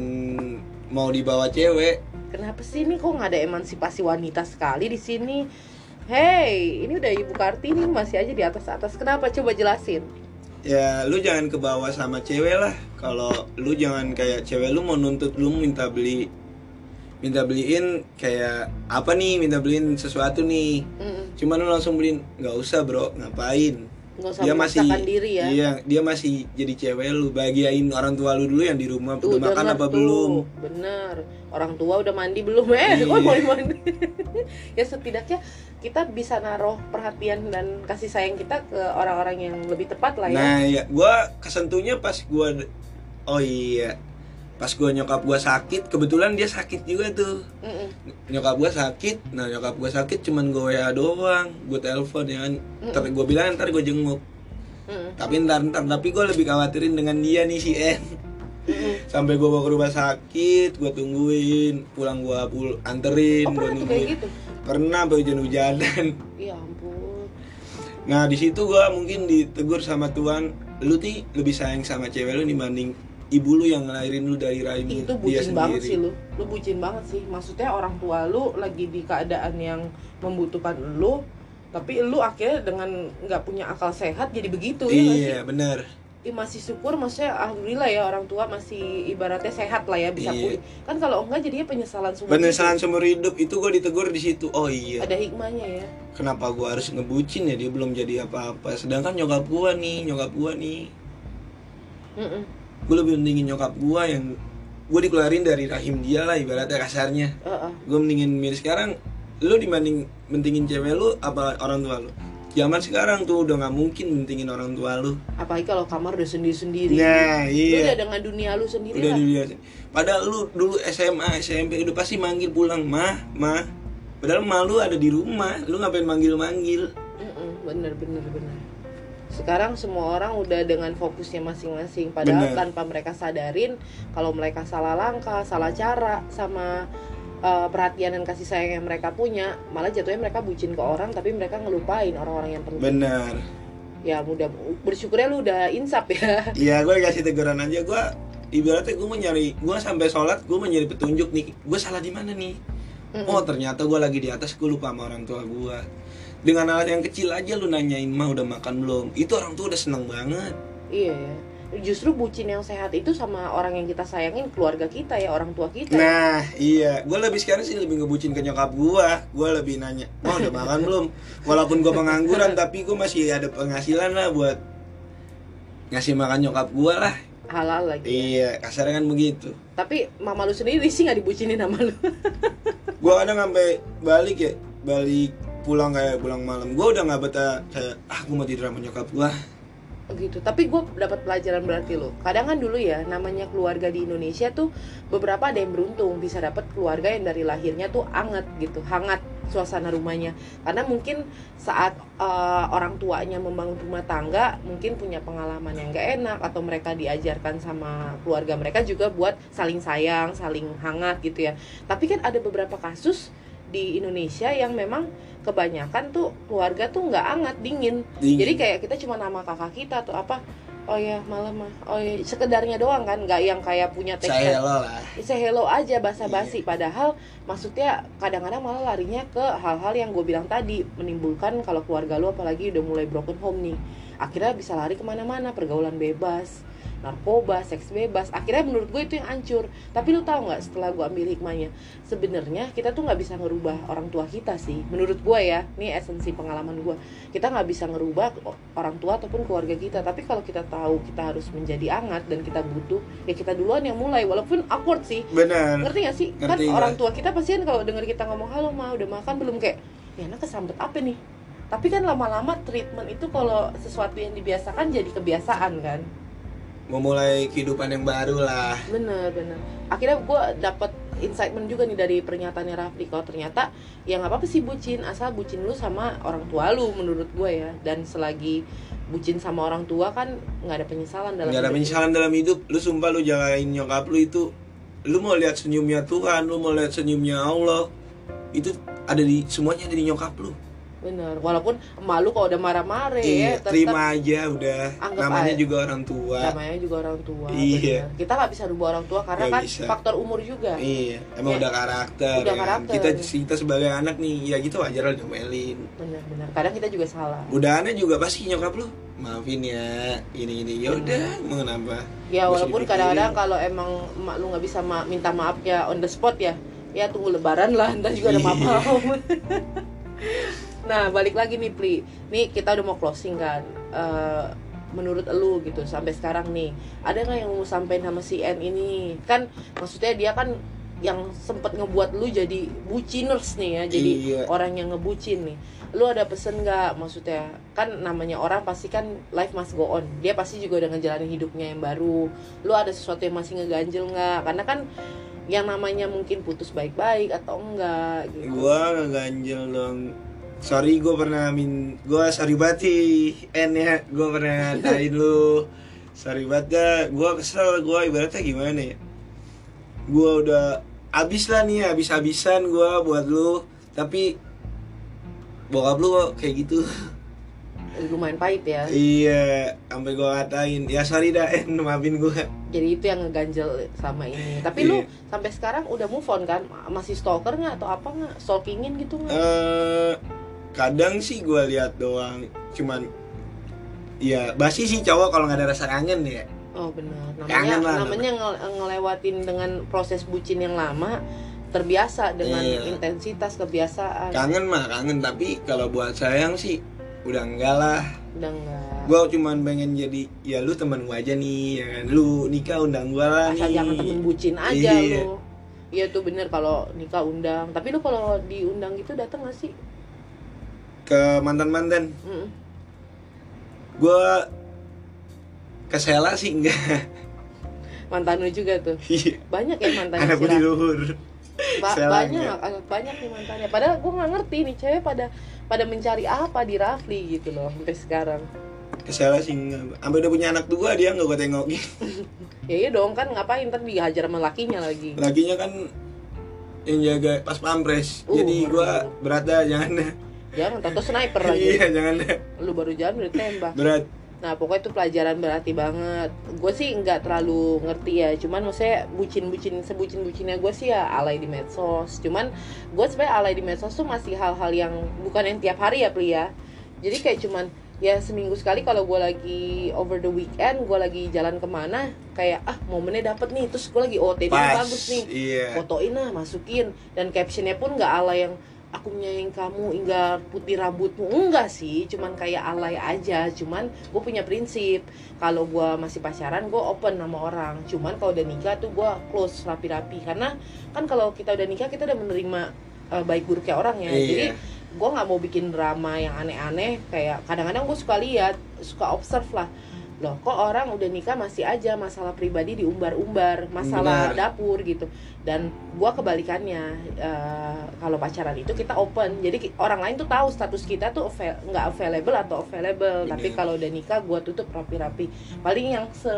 Speaker 2: mau dibawa cewek.
Speaker 1: kenapa sih ini kok nggak ada emansipasi wanita sekali di sini Hey, ini udah Ibu Kartini masih aja di atas-atas. Kenapa? Coba jelasin.
Speaker 2: Ya lu jangan ke bawah sama cewek lah. Kalau lu jangan kayak cewek lu mau nuntut lu minta beli minta beliin kayak apa nih minta beliin sesuatu nih
Speaker 1: Mm-mm.
Speaker 2: cuman lu langsung beliin nggak usah bro ngapain
Speaker 1: Nggak usah
Speaker 2: dia masih
Speaker 1: diri ya.
Speaker 2: iya dia masih jadi cewek lu bahagiain orang tua lu dulu yang di rumah
Speaker 1: Tuh,
Speaker 2: udah makan apa
Speaker 1: tuh.
Speaker 2: belum
Speaker 1: Bener. Orang tua udah mandi belum? Eh,
Speaker 2: Iya.
Speaker 1: kok mau mandi? ya setidaknya kita bisa naruh perhatian dan kasih sayang kita ke orang-orang yang lebih tepat lah ya.
Speaker 2: Nah ya, gua kesentuhnya pas gua oh iya, pas gua nyokap gua sakit, kebetulan dia sakit juga tuh.
Speaker 1: Mm-mm.
Speaker 2: Nyokap gua sakit, nah nyokap gua sakit cuman gua WA doang, gua telepon ya kan. Ntar gua bilang ntar gua jenguk.
Speaker 1: Mm-mm.
Speaker 2: Tapi ntar ntar tapi gua lebih khawatirin dengan dia nih si N.
Speaker 1: Mm-mm.
Speaker 2: Sampai gua bawa ke rumah sakit, gua tungguin, pulang gua pul anterin,
Speaker 1: Oh kayak
Speaker 2: nungguin.
Speaker 1: gitu?
Speaker 2: Pernah sampai hujan-hujanan.
Speaker 1: Ya ampun.
Speaker 2: Nah di situ gua mungkin ditegur sama Tuhan, lu nih lebih sayang sama cewek lu dibanding ibu lu yang ngelahirin lu dari rahim
Speaker 1: Itu
Speaker 2: dia
Speaker 1: bucin banget sih lu. Lu bucin banget sih. Maksudnya orang tua lu lagi di keadaan yang membutuhkan lu, tapi lu akhirnya dengan nggak punya akal sehat jadi begitu ya?
Speaker 2: Iya bener.
Speaker 1: Ih, masih syukur maksudnya alhamdulillah ya orang tua masih ibaratnya sehat lah ya bisa
Speaker 2: Iya.
Speaker 1: pulih kan kalau enggak jadinya penyesalan semua
Speaker 2: Penyesalan seumur hidup itu gua ditegur di situ. Oh iya,
Speaker 1: ada hikmahnya ya
Speaker 2: kenapa gua harus ngebucin ya dia belum jadi apa-apa. Sedangkan nyokap gua nih, nyokap gua nih,
Speaker 1: Mm-mm.
Speaker 2: Gua lebih mendingin nyokap gua yang gua dikeluarin dari rahim dia lah ibaratnya kasarnya.
Speaker 1: Heeh.
Speaker 2: Gue mendingin milih sekarang lu dibanding mentingin cewek lu apa orang tua lu? Zaman sekarang tuh udah nggak mungkin mentingin orang tua lu.
Speaker 1: Apalagi kalau kamar udah sendiri sendiri
Speaker 2: nah
Speaker 1: lu
Speaker 2: iya.
Speaker 1: udah dengan dunia lu sendiri
Speaker 2: udah
Speaker 1: lah.
Speaker 2: dilihat padahal lu dulu SMA SMP udah pasti manggil pulang. Mah mah padahal malu ada di rumah lu ngapain manggil manggil
Speaker 1: Mm-mm, bener bener bener sekarang semua orang udah dengan fokusnya masing-masing. Padahal
Speaker 2: Bener.
Speaker 1: tanpa mereka sadarin kalau mereka salah langkah salah cara sama uh, perhatian dan kasih sayang yang mereka punya malah jatuhnya mereka bucin ke orang tapi mereka ngelupain orang-orang yang penting.
Speaker 2: Benar.
Speaker 1: Ya mudah bersyukurnya lu udah insap ya.
Speaker 2: Iya gue dikasih teguran aja. Gue ibaratnya gue mau nyari gue sampai sholat gue mau nyari petunjuk nih. Gue salah di mana nih?
Speaker 1: Mm-mm.
Speaker 2: oh ternyata gue lagi di atas gue lupa sama orang tua gue dengan hal yang kecil aja lu nanyain mah udah makan belum? Itu orang tua udah seneng banget.
Speaker 1: Iya ya justru bucin yang sehat itu sama orang yang kita sayangin keluarga kita ya orang tua kita.
Speaker 2: Nah iya. Gue lebih sekarang sih lebih ngebucin ke nyokap gue gue lebih nanya mau udah makan belum? Walaupun gue pengangguran tapi gue masih ada penghasilan lah buat ngasih makan nyokap gue lah.
Speaker 1: Halal lagi ya.
Speaker 2: iya kasarnya kan begitu.
Speaker 1: Tapi mama lu sendiri sih nggak dibucinin sama lu.
Speaker 2: Gue kadang sampai balik ya balik pulang kayak pulang malam. Gue udah nggak betah kayak ah gue mau tidur sama nyokap gue
Speaker 1: gitu tapi gue dapat pelajaran berarti lo. Kadang kan dulu ya namanya keluarga di Indonesia tuh beberapa ada yang beruntung bisa dapat keluarga yang dari lahirnya tuh anget gitu hangat suasana rumahnya. Karena mungkin saat eh, orang tuanya membangun rumah tangga mungkin punya pengalaman yang gak enak atau mereka diajarkan sama keluarga mereka juga buat saling sayang saling hangat gitu ya. Tapi kan ada beberapa kasus di Indonesia yang memang kebanyakan tuh keluarga tuh nggak hangat dingin.
Speaker 2: Dingin.
Speaker 1: jadi kayak kita cuma nama kakak kita atau apa oh ya malam mah oh ya sekedarnya doang kan nggak yang kayak punya teks
Speaker 2: saya lo lah.
Speaker 1: Say hello aja basa-basi. Padahal maksudnya kadang-kadang malah larinya ke hal-hal yang gue bilang tadi menimbulkan kalau keluarga lu apalagi udah mulai broken home nih akhirnya bisa lari ke mana-mana pergaulan bebas narkoba seks bebas. Akhirnya menurut gue itu yang hancur. Tapi lu tahu nggak setelah gue ambil hikmahnya? Sebenarnya kita tuh nggak bisa ngerubah orang tua kita sih. Menurut gue ya ini esensi pengalaman gue kita nggak bisa ngerubah orang tua ataupun keluarga kita. Tapi kalau kita tahu kita harus menjadi hangat dan kita butuh ya kita duluan yang mulai. Walaupun awkward sih.
Speaker 2: Benar.
Speaker 1: Ngerti gak sih? Kan
Speaker 2: Ngerti,
Speaker 1: orang
Speaker 2: ngerti.
Speaker 1: tua kita pasti kan kalau denger kita ngomong halo ma udah makan belum? Kayak ya anak kesambet apa nih? Tapi kan lama-lama treatment itu kalau sesuatu yang dibiasakan jadi kebiasaan kan
Speaker 2: memulai kehidupan yang baru lah.
Speaker 1: Bener bener. Akhirnya gue dapet insightment juga nih dari pernyataannya Rafli kalau ternyata ya nggak apa-apa sih bucin asal bucin lu sama orang tua lu menurut gue ya. Dan selagi bucin sama orang tua kan nggak ada penyesalan dalam
Speaker 2: nggak ada
Speaker 1: hidup
Speaker 2: penyesalan dalam hidup. Lu sumpah lu jagain nyokap lu itu lu mau lihat senyumnya Tuhan lu mau lihat senyumnya Allah itu ada di semuanya ada di nyokap lu
Speaker 1: bener walaupun emak lu kalau udah marah-marah ya
Speaker 2: iya
Speaker 1: tetap
Speaker 2: terima aja udah
Speaker 1: Anggap
Speaker 2: namanya
Speaker 1: aja.
Speaker 2: juga orang tua
Speaker 1: namanya juga orang tua
Speaker 2: Iya.
Speaker 1: bener. kita nggak bisa rubah orang tua karena
Speaker 2: Nggak
Speaker 1: kan
Speaker 2: bisa.
Speaker 1: faktor umur juga
Speaker 2: iya emang
Speaker 1: Ya.
Speaker 2: udah karakter,
Speaker 1: Udah
Speaker 2: ya kan?
Speaker 1: karakter.
Speaker 2: kita kita sebagai anak nih ya gitu wajar lah diomelin
Speaker 1: bener-bener kadang kita juga salah
Speaker 2: udahannya juga pasti nyokap lu maafin ya ini ini ya udah mau kenapa
Speaker 1: ya walaupun kadang-kadang kalau emang emak lu nggak bisa ma- minta maafnya on the spot ya ya tunggu lebaran lah ntar juga ada
Speaker 2: Iya.
Speaker 1: maaf maaf nah balik lagi nih Pli. Nih kita udah mau closing kan? Eh, menurut elu gitu sampai sekarang nih. Ada nggak yang mau sampein sama si N ini? Kan maksudnya dia kan yang sempet ngebuat lu jadi buciners nih ya jadi
Speaker 2: Iya.
Speaker 1: orang yang ngebucin nih. Lu ada pesen nggak? Maksudnya kan namanya orang pasti kan life must go on. Dia pasti juga udah ngejalanin hidupnya yang baru. Lu ada sesuatu yang masih ngeganjel nggak? Karena kan yang namanya mungkin putus baik-baik atau enggak gitu.
Speaker 2: Gua ngeganjel dong sorry gua pernah min gua sorry banget sih N ya. Gua pernah ngatain lu sorry banget dah gua kesel gua ibaratnya gimana ya? Gua udah abis lah nih abis-abisan gua buat lu. Tapi bokap lu kok kayak gitu.
Speaker 1: Lumayan pahit ya.
Speaker 2: Iya sampai gua ngatain. Ya sorry dah N maafin gua.
Speaker 1: Jadi itu yang ngeganjel sama ini. Tapi lu
Speaker 2: Iya.
Speaker 1: sampai sekarang udah move on kan? Masih stalker nggak atau apa nggak? Stalkingin gitu nggak?
Speaker 2: Eh kadang sih gua lihat doang cuman ya basi sih cowok kalau nggak ada rasa kangen ya.
Speaker 1: Oh benar. Namanya
Speaker 2: Kangen lah,
Speaker 1: namanya nge- ngelewatin dengan proses bucin yang lama terbiasa dengan
Speaker 2: Iya.
Speaker 1: intensitas kebiasaan.
Speaker 2: Kangen mah kangen tapi kalau buat sayang sih udah enggak lah.
Speaker 1: Udah enggak.
Speaker 2: Gua cuman pengen jadi ya lu teman gua aja nih ya kan? Lu nikah undang gua lah
Speaker 1: asal
Speaker 2: nih.
Speaker 1: jangan temen bucin aja
Speaker 2: Iya.
Speaker 1: lu. Iya tuh bener kalau nikah undang. Tapi lu kalau diundang gitu datang gak sih
Speaker 2: ke mantan mantan
Speaker 1: Mm.
Speaker 2: gua ke Sela sih enggak.
Speaker 1: Mantan lu juga tuh.
Speaker 2: Iya.
Speaker 1: banyak ya mantan
Speaker 2: anak gua di luhur.
Speaker 1: Ba- banyak anak banyak nih mantannya. Padahal gue nggak ngerti nih cewek pada pada mencari apa di Rafli gitu loh sampai sekarang.
Speaker 2: Ke Sela sih sampai udah punya anak dua dia nggak gua tengokin.
Speaker 1: Ya iya dong kan ngapain? Ntar dihajar sama lakinya lagi.
Speaker 2: Lakinya kan yang jaga pas pampres.
Speaker 1: Uh,
Speaker 2: jadi
Speaker 1: tahu.
Speaker 2: berat dah jangan
Speaker 1: jangan tato sniper lagi.
Speaker 2: Iya jangan dah
Speaker 1: lu baru jalan udah tembak.
Speaker 2: Berat.
Speaker 1: Nah pokoknya itu pelajaran berarti banget. Gue sih nggak terlalu ngerti ya cuman maksudnya bucin-bucin sebucin-bucinnya gue sih ya alay di medsos. Cuman gue sebenarnya alay di medsos tuh masih hal-hal yang bukan yang tiap hari ya Pri ya. Jadi kayak cuman ya seminggu sekali kalau gue lagi over the weekend gue lagi jalan ke mana kayak ah momennya dapet nih. Terus gue lagi OTD bagus nih.
Speaker 2: Iya.
Speaker 1: Fotoin lah masukin. Dan captionnya pun nggak alay yang aku menyayangi kamu hingga putih rambutmu. Enggak sih cuman kayak alay aja. Cuman gue punya prinsip kalau gue masih pacaran gue open sama orang. Cuman kalau udah nikah tuh gue close rapi-rapi. Karena kan kalau kita udah nikah kita udah menerima eh, baik buruknya orang ya.
Speaker 2: Iya.
Speaker 1: jadi gue nggak mau bikin drama yang aneh-aneh. Kayak kadang-kadang gue suka lihat suka observe lah loh kok orang udah nikah masih aja masalah pribadi diumbar-umbar masalah
Speaker 2: Benar.
Speaker 1: dapur gitu dan gua kebalikannya eh, kalau pacaran itu kita open jadi orang lain tuh tahu status kita tuh avail- nggak available atau available tapi
Speaker 2: Benar.
Speaker 1: kalau udah nikah gua tutup rapi-rapi paling yang se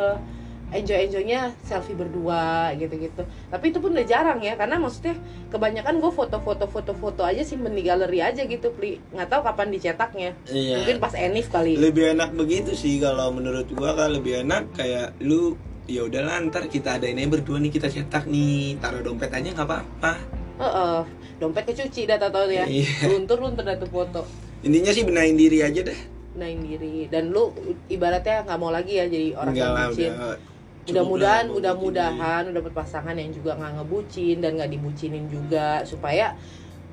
Speaker 1: enjoy enjoynya selfie berdua gitu-gitu. Tapi itu pun udah jarang ya karena maksudnya kebanyakan gue foto-foto foto-foto aja simpen di galeri aja gitu pli. Nggak tahu kapan dicetaknya.
Speaker 2: Iya.
Speaker 1: Mungkin pas enif kali.
Speaker 2: Lebih enak begitu sih kalau menurut gua kan lebih enak kayak lu ya udahlah ntar kita adain aja berdua nih kita cetak nih. Taruh dompet aja nggak apa-apa.
Speaker 1: Heeh, dompet kecuci data tahu ya.
Speaker 2: Iya.
Speaker 1: luntur luntur data foto.
Speaker 2: Intinya sih benahin diri aja deh.
Speaker 1: Naik diri. Dan lu ibaratnya nggak mau lagi ya jadi orang
Speaker 2: Enggak
Speaker 1: yang
Speaker 2: lah udah
Speaker 1: mudah-mudahan
Speaker 2: gua
Speaker 1: mudah-mudahan udah berpasangan yang juga nggak ngebucin dan nggak dibucinin juga supaya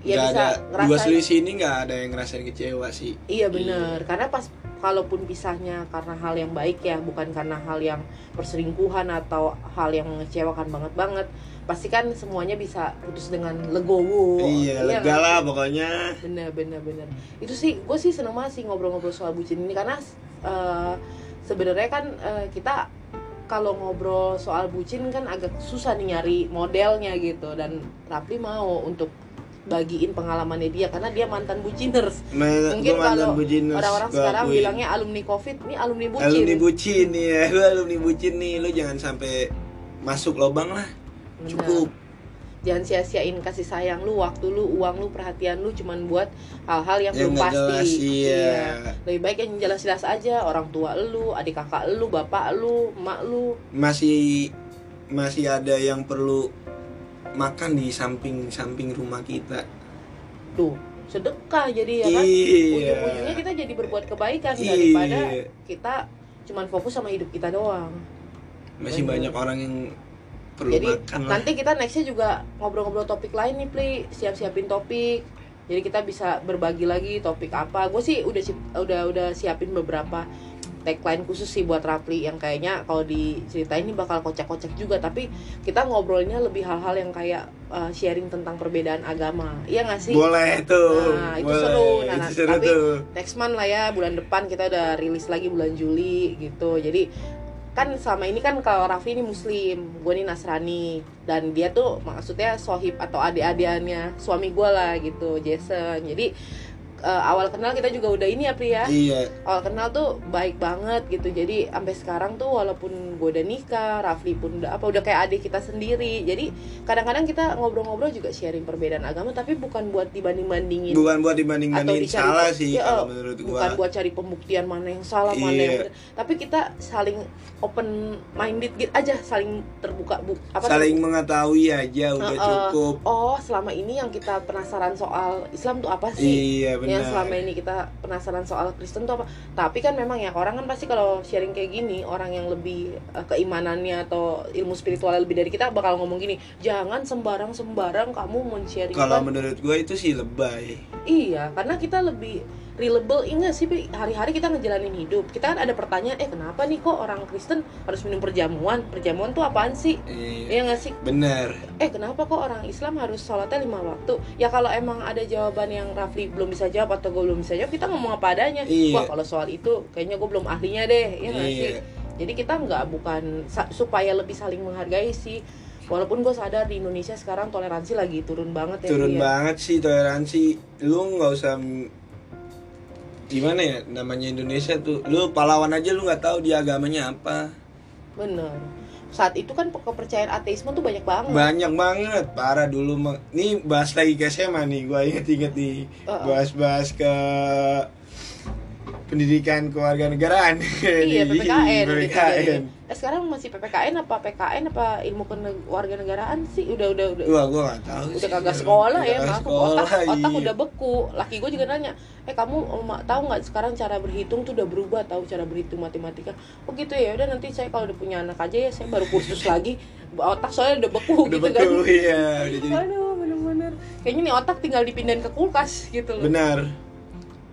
Speaker 1: ya
Speaker 2: Nggak
Speaker 1: bisa
Speaker 2: ada dua selisih ini nggak ada yang ngerasain kecewa sih.
Speaker 1: Iya bener. Karena pas kalaupun pisahnya karena hal yang baik ya bukan karena hal yang perselingkuhan atau hal yang mengecewakan banget banget pasti kan semuanya bisa putus dengan legowo.
Speaker 2: Iya lega
Speaker 1: nggak
Speaker 2: lah pokoknya.
Speaker 1: Bener bener bener. Itu sih gue sih seneng banget sih ngobrol-ngobrol soal bucin ini karena eh, sebenarnya kan eh, kita kalau ngobrol soal bucin kan agak susah nih nyari modelnya gitu. Dan Rapli mau untuk bagiin pengalamannya dia karena dia mantan buciners.
Speaker 2: Me-
Speaker 1: mungkin kalau orang-orang sekarang
Speaker 2: akuin.
Speaker 1: bilangnya alumni covid ini alumni bucin.
Speaker 2: Alumni bucin nih ya lu alumni bucin nih lu jangan sampai masuk lobang lah.
Speaker 1: Bener.
Speaker 2: cukup
Speaker 1: jangan sia-siain kasih sayang lu waktu lu uang lu perhatian lu cuman buat hal-hal yang,
Speaker 2: Yang
Speaker 1: belum pasti
Speaker 2: jelas, iya.
Speaker 1: lebih baik yang jelas-jelas aja orang tua lu adik kakak lu bapak lu emak lu
Speaker 2: masih masih ada yang perlu makan di samping samping rumah kita
Speaker 1: tuh sedekah jadi ya kan
Speaker 2: Iya.
Speaker 1: ujung-ujungnya kita jadi berbuat kebaikan
Speaker 2: Iya.
Speaker 1: daripada kita cuman fokus sama hidup kita doang
Speaker 2: masih
Speaker 1: Bener.
Speaker 2: banyak orang yang perlu
Speaker 1: jadi
Speaker 2: makan lah.
Speaker 1: nanti kita nextnya juga ngobrol-ngobrol topik lain nih Pli. Siap-siapin topik. Jadi kita bisa berbagi lagi topik apa. Gue sih udah sip- udah udah siapin beberapa tagline khusus sih buat Rapli yang kayaknya kalau diceritain ini bakal kocak-kocak juga. Tapi kita ngobrolnya lebih hal-hal yang kayak uh, sharing tentang perbedaan agama. Iya nggak sih?
Speaker 2: Boleh tuh
Speaker 1: Nah, itu
Speaker 2: boleh.
Speaker 1: seru. Nah,
Speaker 2: itu seru
Speaker 1: tapi-
Speaker 2: tuh.
Speaker 1: next month lah ya bulan depan kita udah rilis lagi bulan Juli gitu. Jadi kan selama ini kan kalau Raffi ini muslim gue ini Nasrani dan dia tuh maksudnya sohib atau adik-adiannya suami gue lah gitu Jason. Jadi eh, awal kenal kita juga udah ini ya Pri ya?
Speaker 2: Iya.
Speaker 1: Awal kenal tuh baik banget gitu. Jadi sampai sekarang tuh walaupun gue udah nikah Rafli pun udah apa udah kayak adik kita sendiri. Jadi kadang-kadang kita ngobrol-ngobrol juga sharing perbedaan agama tapi bukan buat dibanding-bandingin
Speaker 2: bukan buat dibanding bandingin salah sih
Speaker 1: ya,
Speaker 2: kalau
Speaker 1: eh,
Speaker 2: menurut gua.
Speaker 1: bukan buat cari pembuktian mana yang salah mana
Speaker 2: Iya.
Speaker 1: yang benar. Tapi kita saling open minded gitu aja saling terbuka bu, apa
Speaker 2: saling
Speaker 1: tuh?
Speaker 2: mengetahui aja udah
Speaker 1: Heeh.
Speaker 2: cukup.
Speaker 1: Oh selama ini yang kita penasaran soal Islam tuh apa sih?
Speaker 2: Iya
Speaker 1: yang selama ini kita penasaran soal Kristen tuh apa? Tapi kan memang ya orang kan pasti kalau sharing kayak gini orang yang lebih eh, keimanannya atau ilmu spiritual lebih dari kita bakal ngomong gini jangan sembarang sembarang kamu men-sharing
Speaker 2: kalau menurut gua itu sih lebay.
Speaker 1: Iya, karena kita lebih reliable enggak sih Pi? hari-hari kita ngejalanin hidup. Kita kan ada pertanyaan, eh kenapa nih kok orang Kristen harus minum perjamuan? Perjamuan tuh apaan sih?
Speaker 2: iya
Speaker 1: Iya nggak sih?
Speaker 2: benar
Speaker 1: Eh kenapa kok orang Islam harus sholatnya lima waktu? Ya kalau emang ada jawaban yang Rafli belum bisa jawab atau gue belum bisa jawab, kita ngomong apa adanya.
Speaker 2: Iya.
Speaker 1: Wah kalau soal itu kayaknya gue belum ahlinya deh, ya nggak
Speaker 2: Iya.
Speaker 1: sih? Jadi kita nggak bukan supaya lebih saling menghargai sih. Walaupun gue sadar di Indonesia sekarang toleransi lagi turun banget ya.
Speaker 2: turun
Speaker 1: Pi, ya.
Speaker 2: banget sih toleransi lu nggak usah gimana ya namanya Indonesia tuh lu pahlawan aja lu nggak tahu dia agamanya apa
Speaker 1: Bener. Saat itu kan kepercayaan ateisme tuh banyak banget.
Speaker 2: banyak banget parah dulu nih bahas lagi ke SMA nih gua inget-inget nih bahas-bahas ke pendidikan kewarganegaraan
Speaker 1: iya,
Speaker 2: Di
Speaker 1: PPKN, gitu.
Speaker 2: PPKN.
Speaker 1: Eh, sekarang masih PPKN apa PKN apa ilmu kewarganegaraan sih? Udah udah udah.
Speaker 2: Wah, gua gak tahu
Speaker 1: Udah
Speaker 2: sih.
Speaker 1: kagak sekolah ya,
Speaker 2: sekolah,
Speaker 1: otak otak
Speaker 2: iya.
Speaker 1: udah beku. Laki gue juga nanya, eh kamu oh, ma- tahu nggak sekarang cara berhitung tuh udah berubah, tahu cara berhitung matematika? Oh gitu ya, udah nanti saya kalau udah punya anak aja ya saya baru kursus lagi. Otak soalnya udah beku
Speaker 2: Udah
Speaker 1: gitu
Speaker 2: betul,
Speaker 1: kan.
Speaker 2: iya, udah jadi
Speaker 1: Aduh, bener-bener. Kayaknya nih otak tinggal dipindahin ke kulkas gitu loh.
Speaker 2: benar.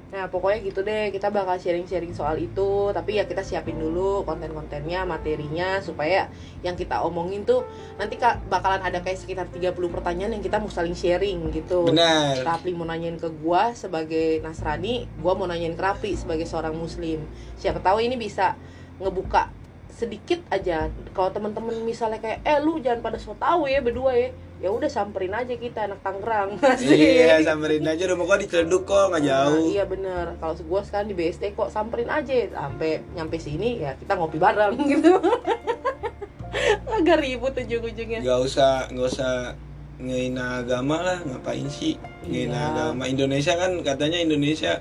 Speaker 1: Nah pokoknya gitu deh kita bakal sharing-sharing soal itu Tapi ya kita siapin dulu konten-kontennya, materinya Supaya yang kita omongin tuh Nanti bakalan ada kayak sekitar 30 pertanyaan yang kita mau saling sharing gitu.
Speaker 2: Benar.
Speaker 1: Rapli mau nanyain ke gua sebagai Nasrani Gua mau nanyain ke Rapli sebagai seorang muslim. Siapa tahu ini bisa ngebuka sedikit aja. Kalau teman-teman misalnya kayak eh lu jangan pada so tau ya berdua ya ya udah samperin aja kita anak Tangerang
Speaker 2: Iya, samperin aja rumah gua di Ciledug kok, nggak
Speaker 1: Nah,
Speaker 2: jauh.
Speaker 1: iya bener. Kalau gue sekarang di BSD kok samperin aja sampai nyampe sini ya kita ngopi bareng gitu. Agak ribut ujung-ujungnya.
Speaker 2: nggak usah nggak usah ngehina agama lah ngapain sih ngehina
Speaker 1: Iya.
Speaker 2: agama Indonesia kan katanya Indonesia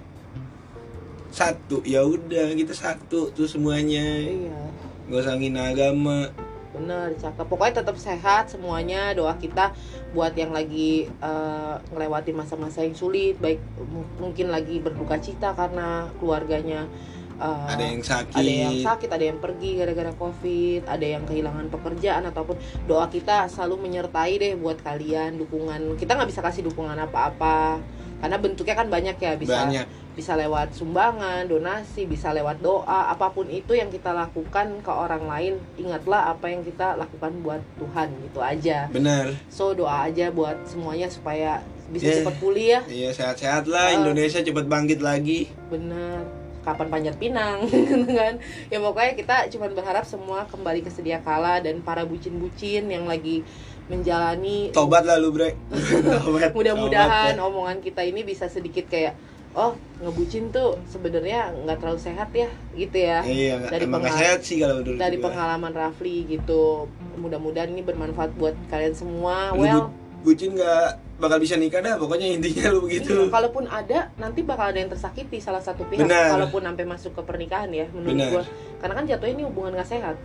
Speaker 2: satu ya udah kita satu tuh semuanya
Speaker 1: Iya,
Speaker 2: nggak usah ngehina agama
Speaker 1: bener cakep. Pokoknya tetap sehat semuanya. Doa kita buat yang lagi eh, ngelewatin masa-masa yang sulit, baik mungkin lagi berduka cita karena keluarganya eh,
Speaker 2: ada yang sakit
Speaker 1: ada yang sakit, ada yang pergi gara-gara covid, ada yang kehilangan pekerjaan ataupun doa kita selalu menyertai deh buat kalian dukungan. Kita nggak bisa kasih dukungan apa-apa karena bentuknya kan banyak ya bisa
Speaker 2: banyak
Speaker 1: bisa lewat sumbangan, donasi, bisa lewat doa, apa pun itu yang kita lakukan ke orang lain, ingatlah apa yang kita lakukan buat Tuhan gitu aja.
Speaker 2: benar
Speaker 1: So doa aja buat semuanya supaya bisa
Speaker 2: Yeah.
Speaker 1: cepat pulih ya.
Speaker 2: iya sehat-sehat lah
Speaker 1: Ah.
Speaker 2: Indonesia cepat bangkit lagi
Speaker 1: bener kapan panjat pinang gitu kan ya pokoknya kita cuma berharap semua kembali ke sedia kala dan para bucin-bucin yang lagi menjalani
Speaker 2: tobat lah lu bre
Speaker 1: mudah-mudahan
Speaker 2: ya.
Speaker 1: omongan kita ini bisa sedikit kayak oh ngebucin tuh sebenarnya nggak terlalu sehat ya gitu ya.
Speaker 2: Iya
Speaker 1: dari
Speaker 2: emang nggak
Speaker 1: pengal-
Speaker 2: sehat sih kalau menurut
Speaker 1: dari
Speaker 2: gua.
Speaker 1: pengalaman Rafli gitu. Mudah-mudahan ini bermanfaat buat kalian semua.
Speaker 2: Lu
Speaker 1: well
Speaker 2: bu- bucin nggak bakal bisa nikah dah pokoknya intinya lu begitu.
Speaker 1: Iya, kalaupun ada nanti bakal ada yang tersakiti salah satu pihak
Speaker 2: Benar.
Speaker 1: kalaupun sampai masuk ke pernikahan ya menurut
Speaker 2: Benar.
Speaker 1: gua. Karena kan jatuhnya ini hubungan gak sehat.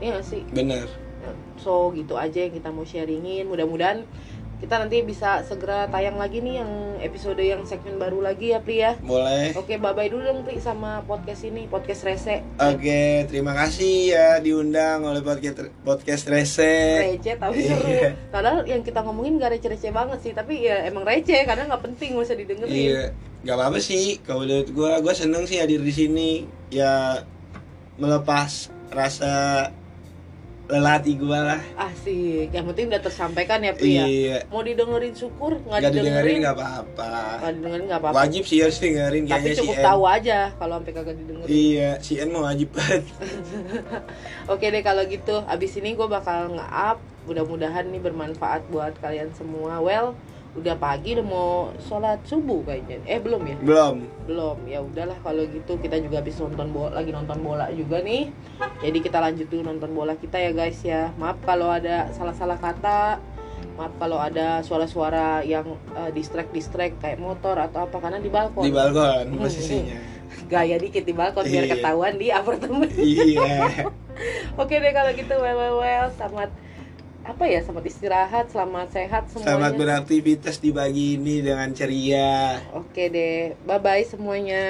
Speaker 1: Iya gak sih?
Speaker 2: Benar.
Speaker 1: So gitu aja yang kita mau sharingin. Mudah-mudahan kita nanti bisa segera tayang lagi nih yang episode yang segmen baru lagi ya Pri ya
Speaker 2: boleh
Speaker 1: oke bye bye dulu dong Pri sama podcast ini podcast rese
Speaker 2: Oke, terima kasih ya diundang oleh podcast podcast Rese.
Speaker 1: receh tapi seru
Speaker 2: Iya.
Speaker 1: padahal yang kita ngomongin gak receh-receh banget sih tapi ya emang receh karena nggak penting nggak usah didengerin
Speaker 2: Iya, nggak apa-apa sih. Kalau menurut gua, gua seneng sih hadir di sini. Ya melepas rasa lelah hati gua lah.
Speaker 1: asik yang penting udah tersampaikan ya Pri ya
Speaker 2: Iya,
Speaker 1: mau didengerin syukur nggak
Speaker 2: didengerin
Speaker 1: didengerin
Speaker 2: nggak apa-apa.
Speaker 1: nggak didengerin nggak apa-apa
Speaker 2: Wajib sih harus dengerin
Speaker 1: tapi
Speaker 2: si
Speaker 1: cukup
Speaker 2: N.
Speaker 1: tahu aja kalau sampai kagak didengerin
Speaker 2: Iya, si N mau wajib banget.
Speaker 1: oke deh kalau gitu abis ini gue bakal nge-up mudah-mudahan nih bermanfaat buat kalian semua well udah pagi udah mau sholat subuh kayaknya eh belum ya
Speaker 2: Belum.
Speaker 1: belum ya udahlah kalau gitu kita juga habis nonton bola lagi nonton bola juga nih jadi kita lanjut dulu nonton bola kita ya guys ya maaf kalau ada salah-salah kata maaf kalau ada suara-suara yang eh, distract distract kayak motor atau apa karena di balkon
Speaker 2: Di balkon
Speaker 1: Hmm.
Speaker 2: posisinya.
Speaker 1: gaya dikit di balkon biar
Speaker 2: Iya.
Speaker 1: ketahuan di apartemen
Speaker 2: iya.
Speaker 1: oke deh kalau gitu well well well selamat apa ya selamat istirahat selamat sehat semuanya
Speaker 2: Selamat beraktivitas di pagi ini dengan ceria.
Speaker 1: oke deh bye bye semuanya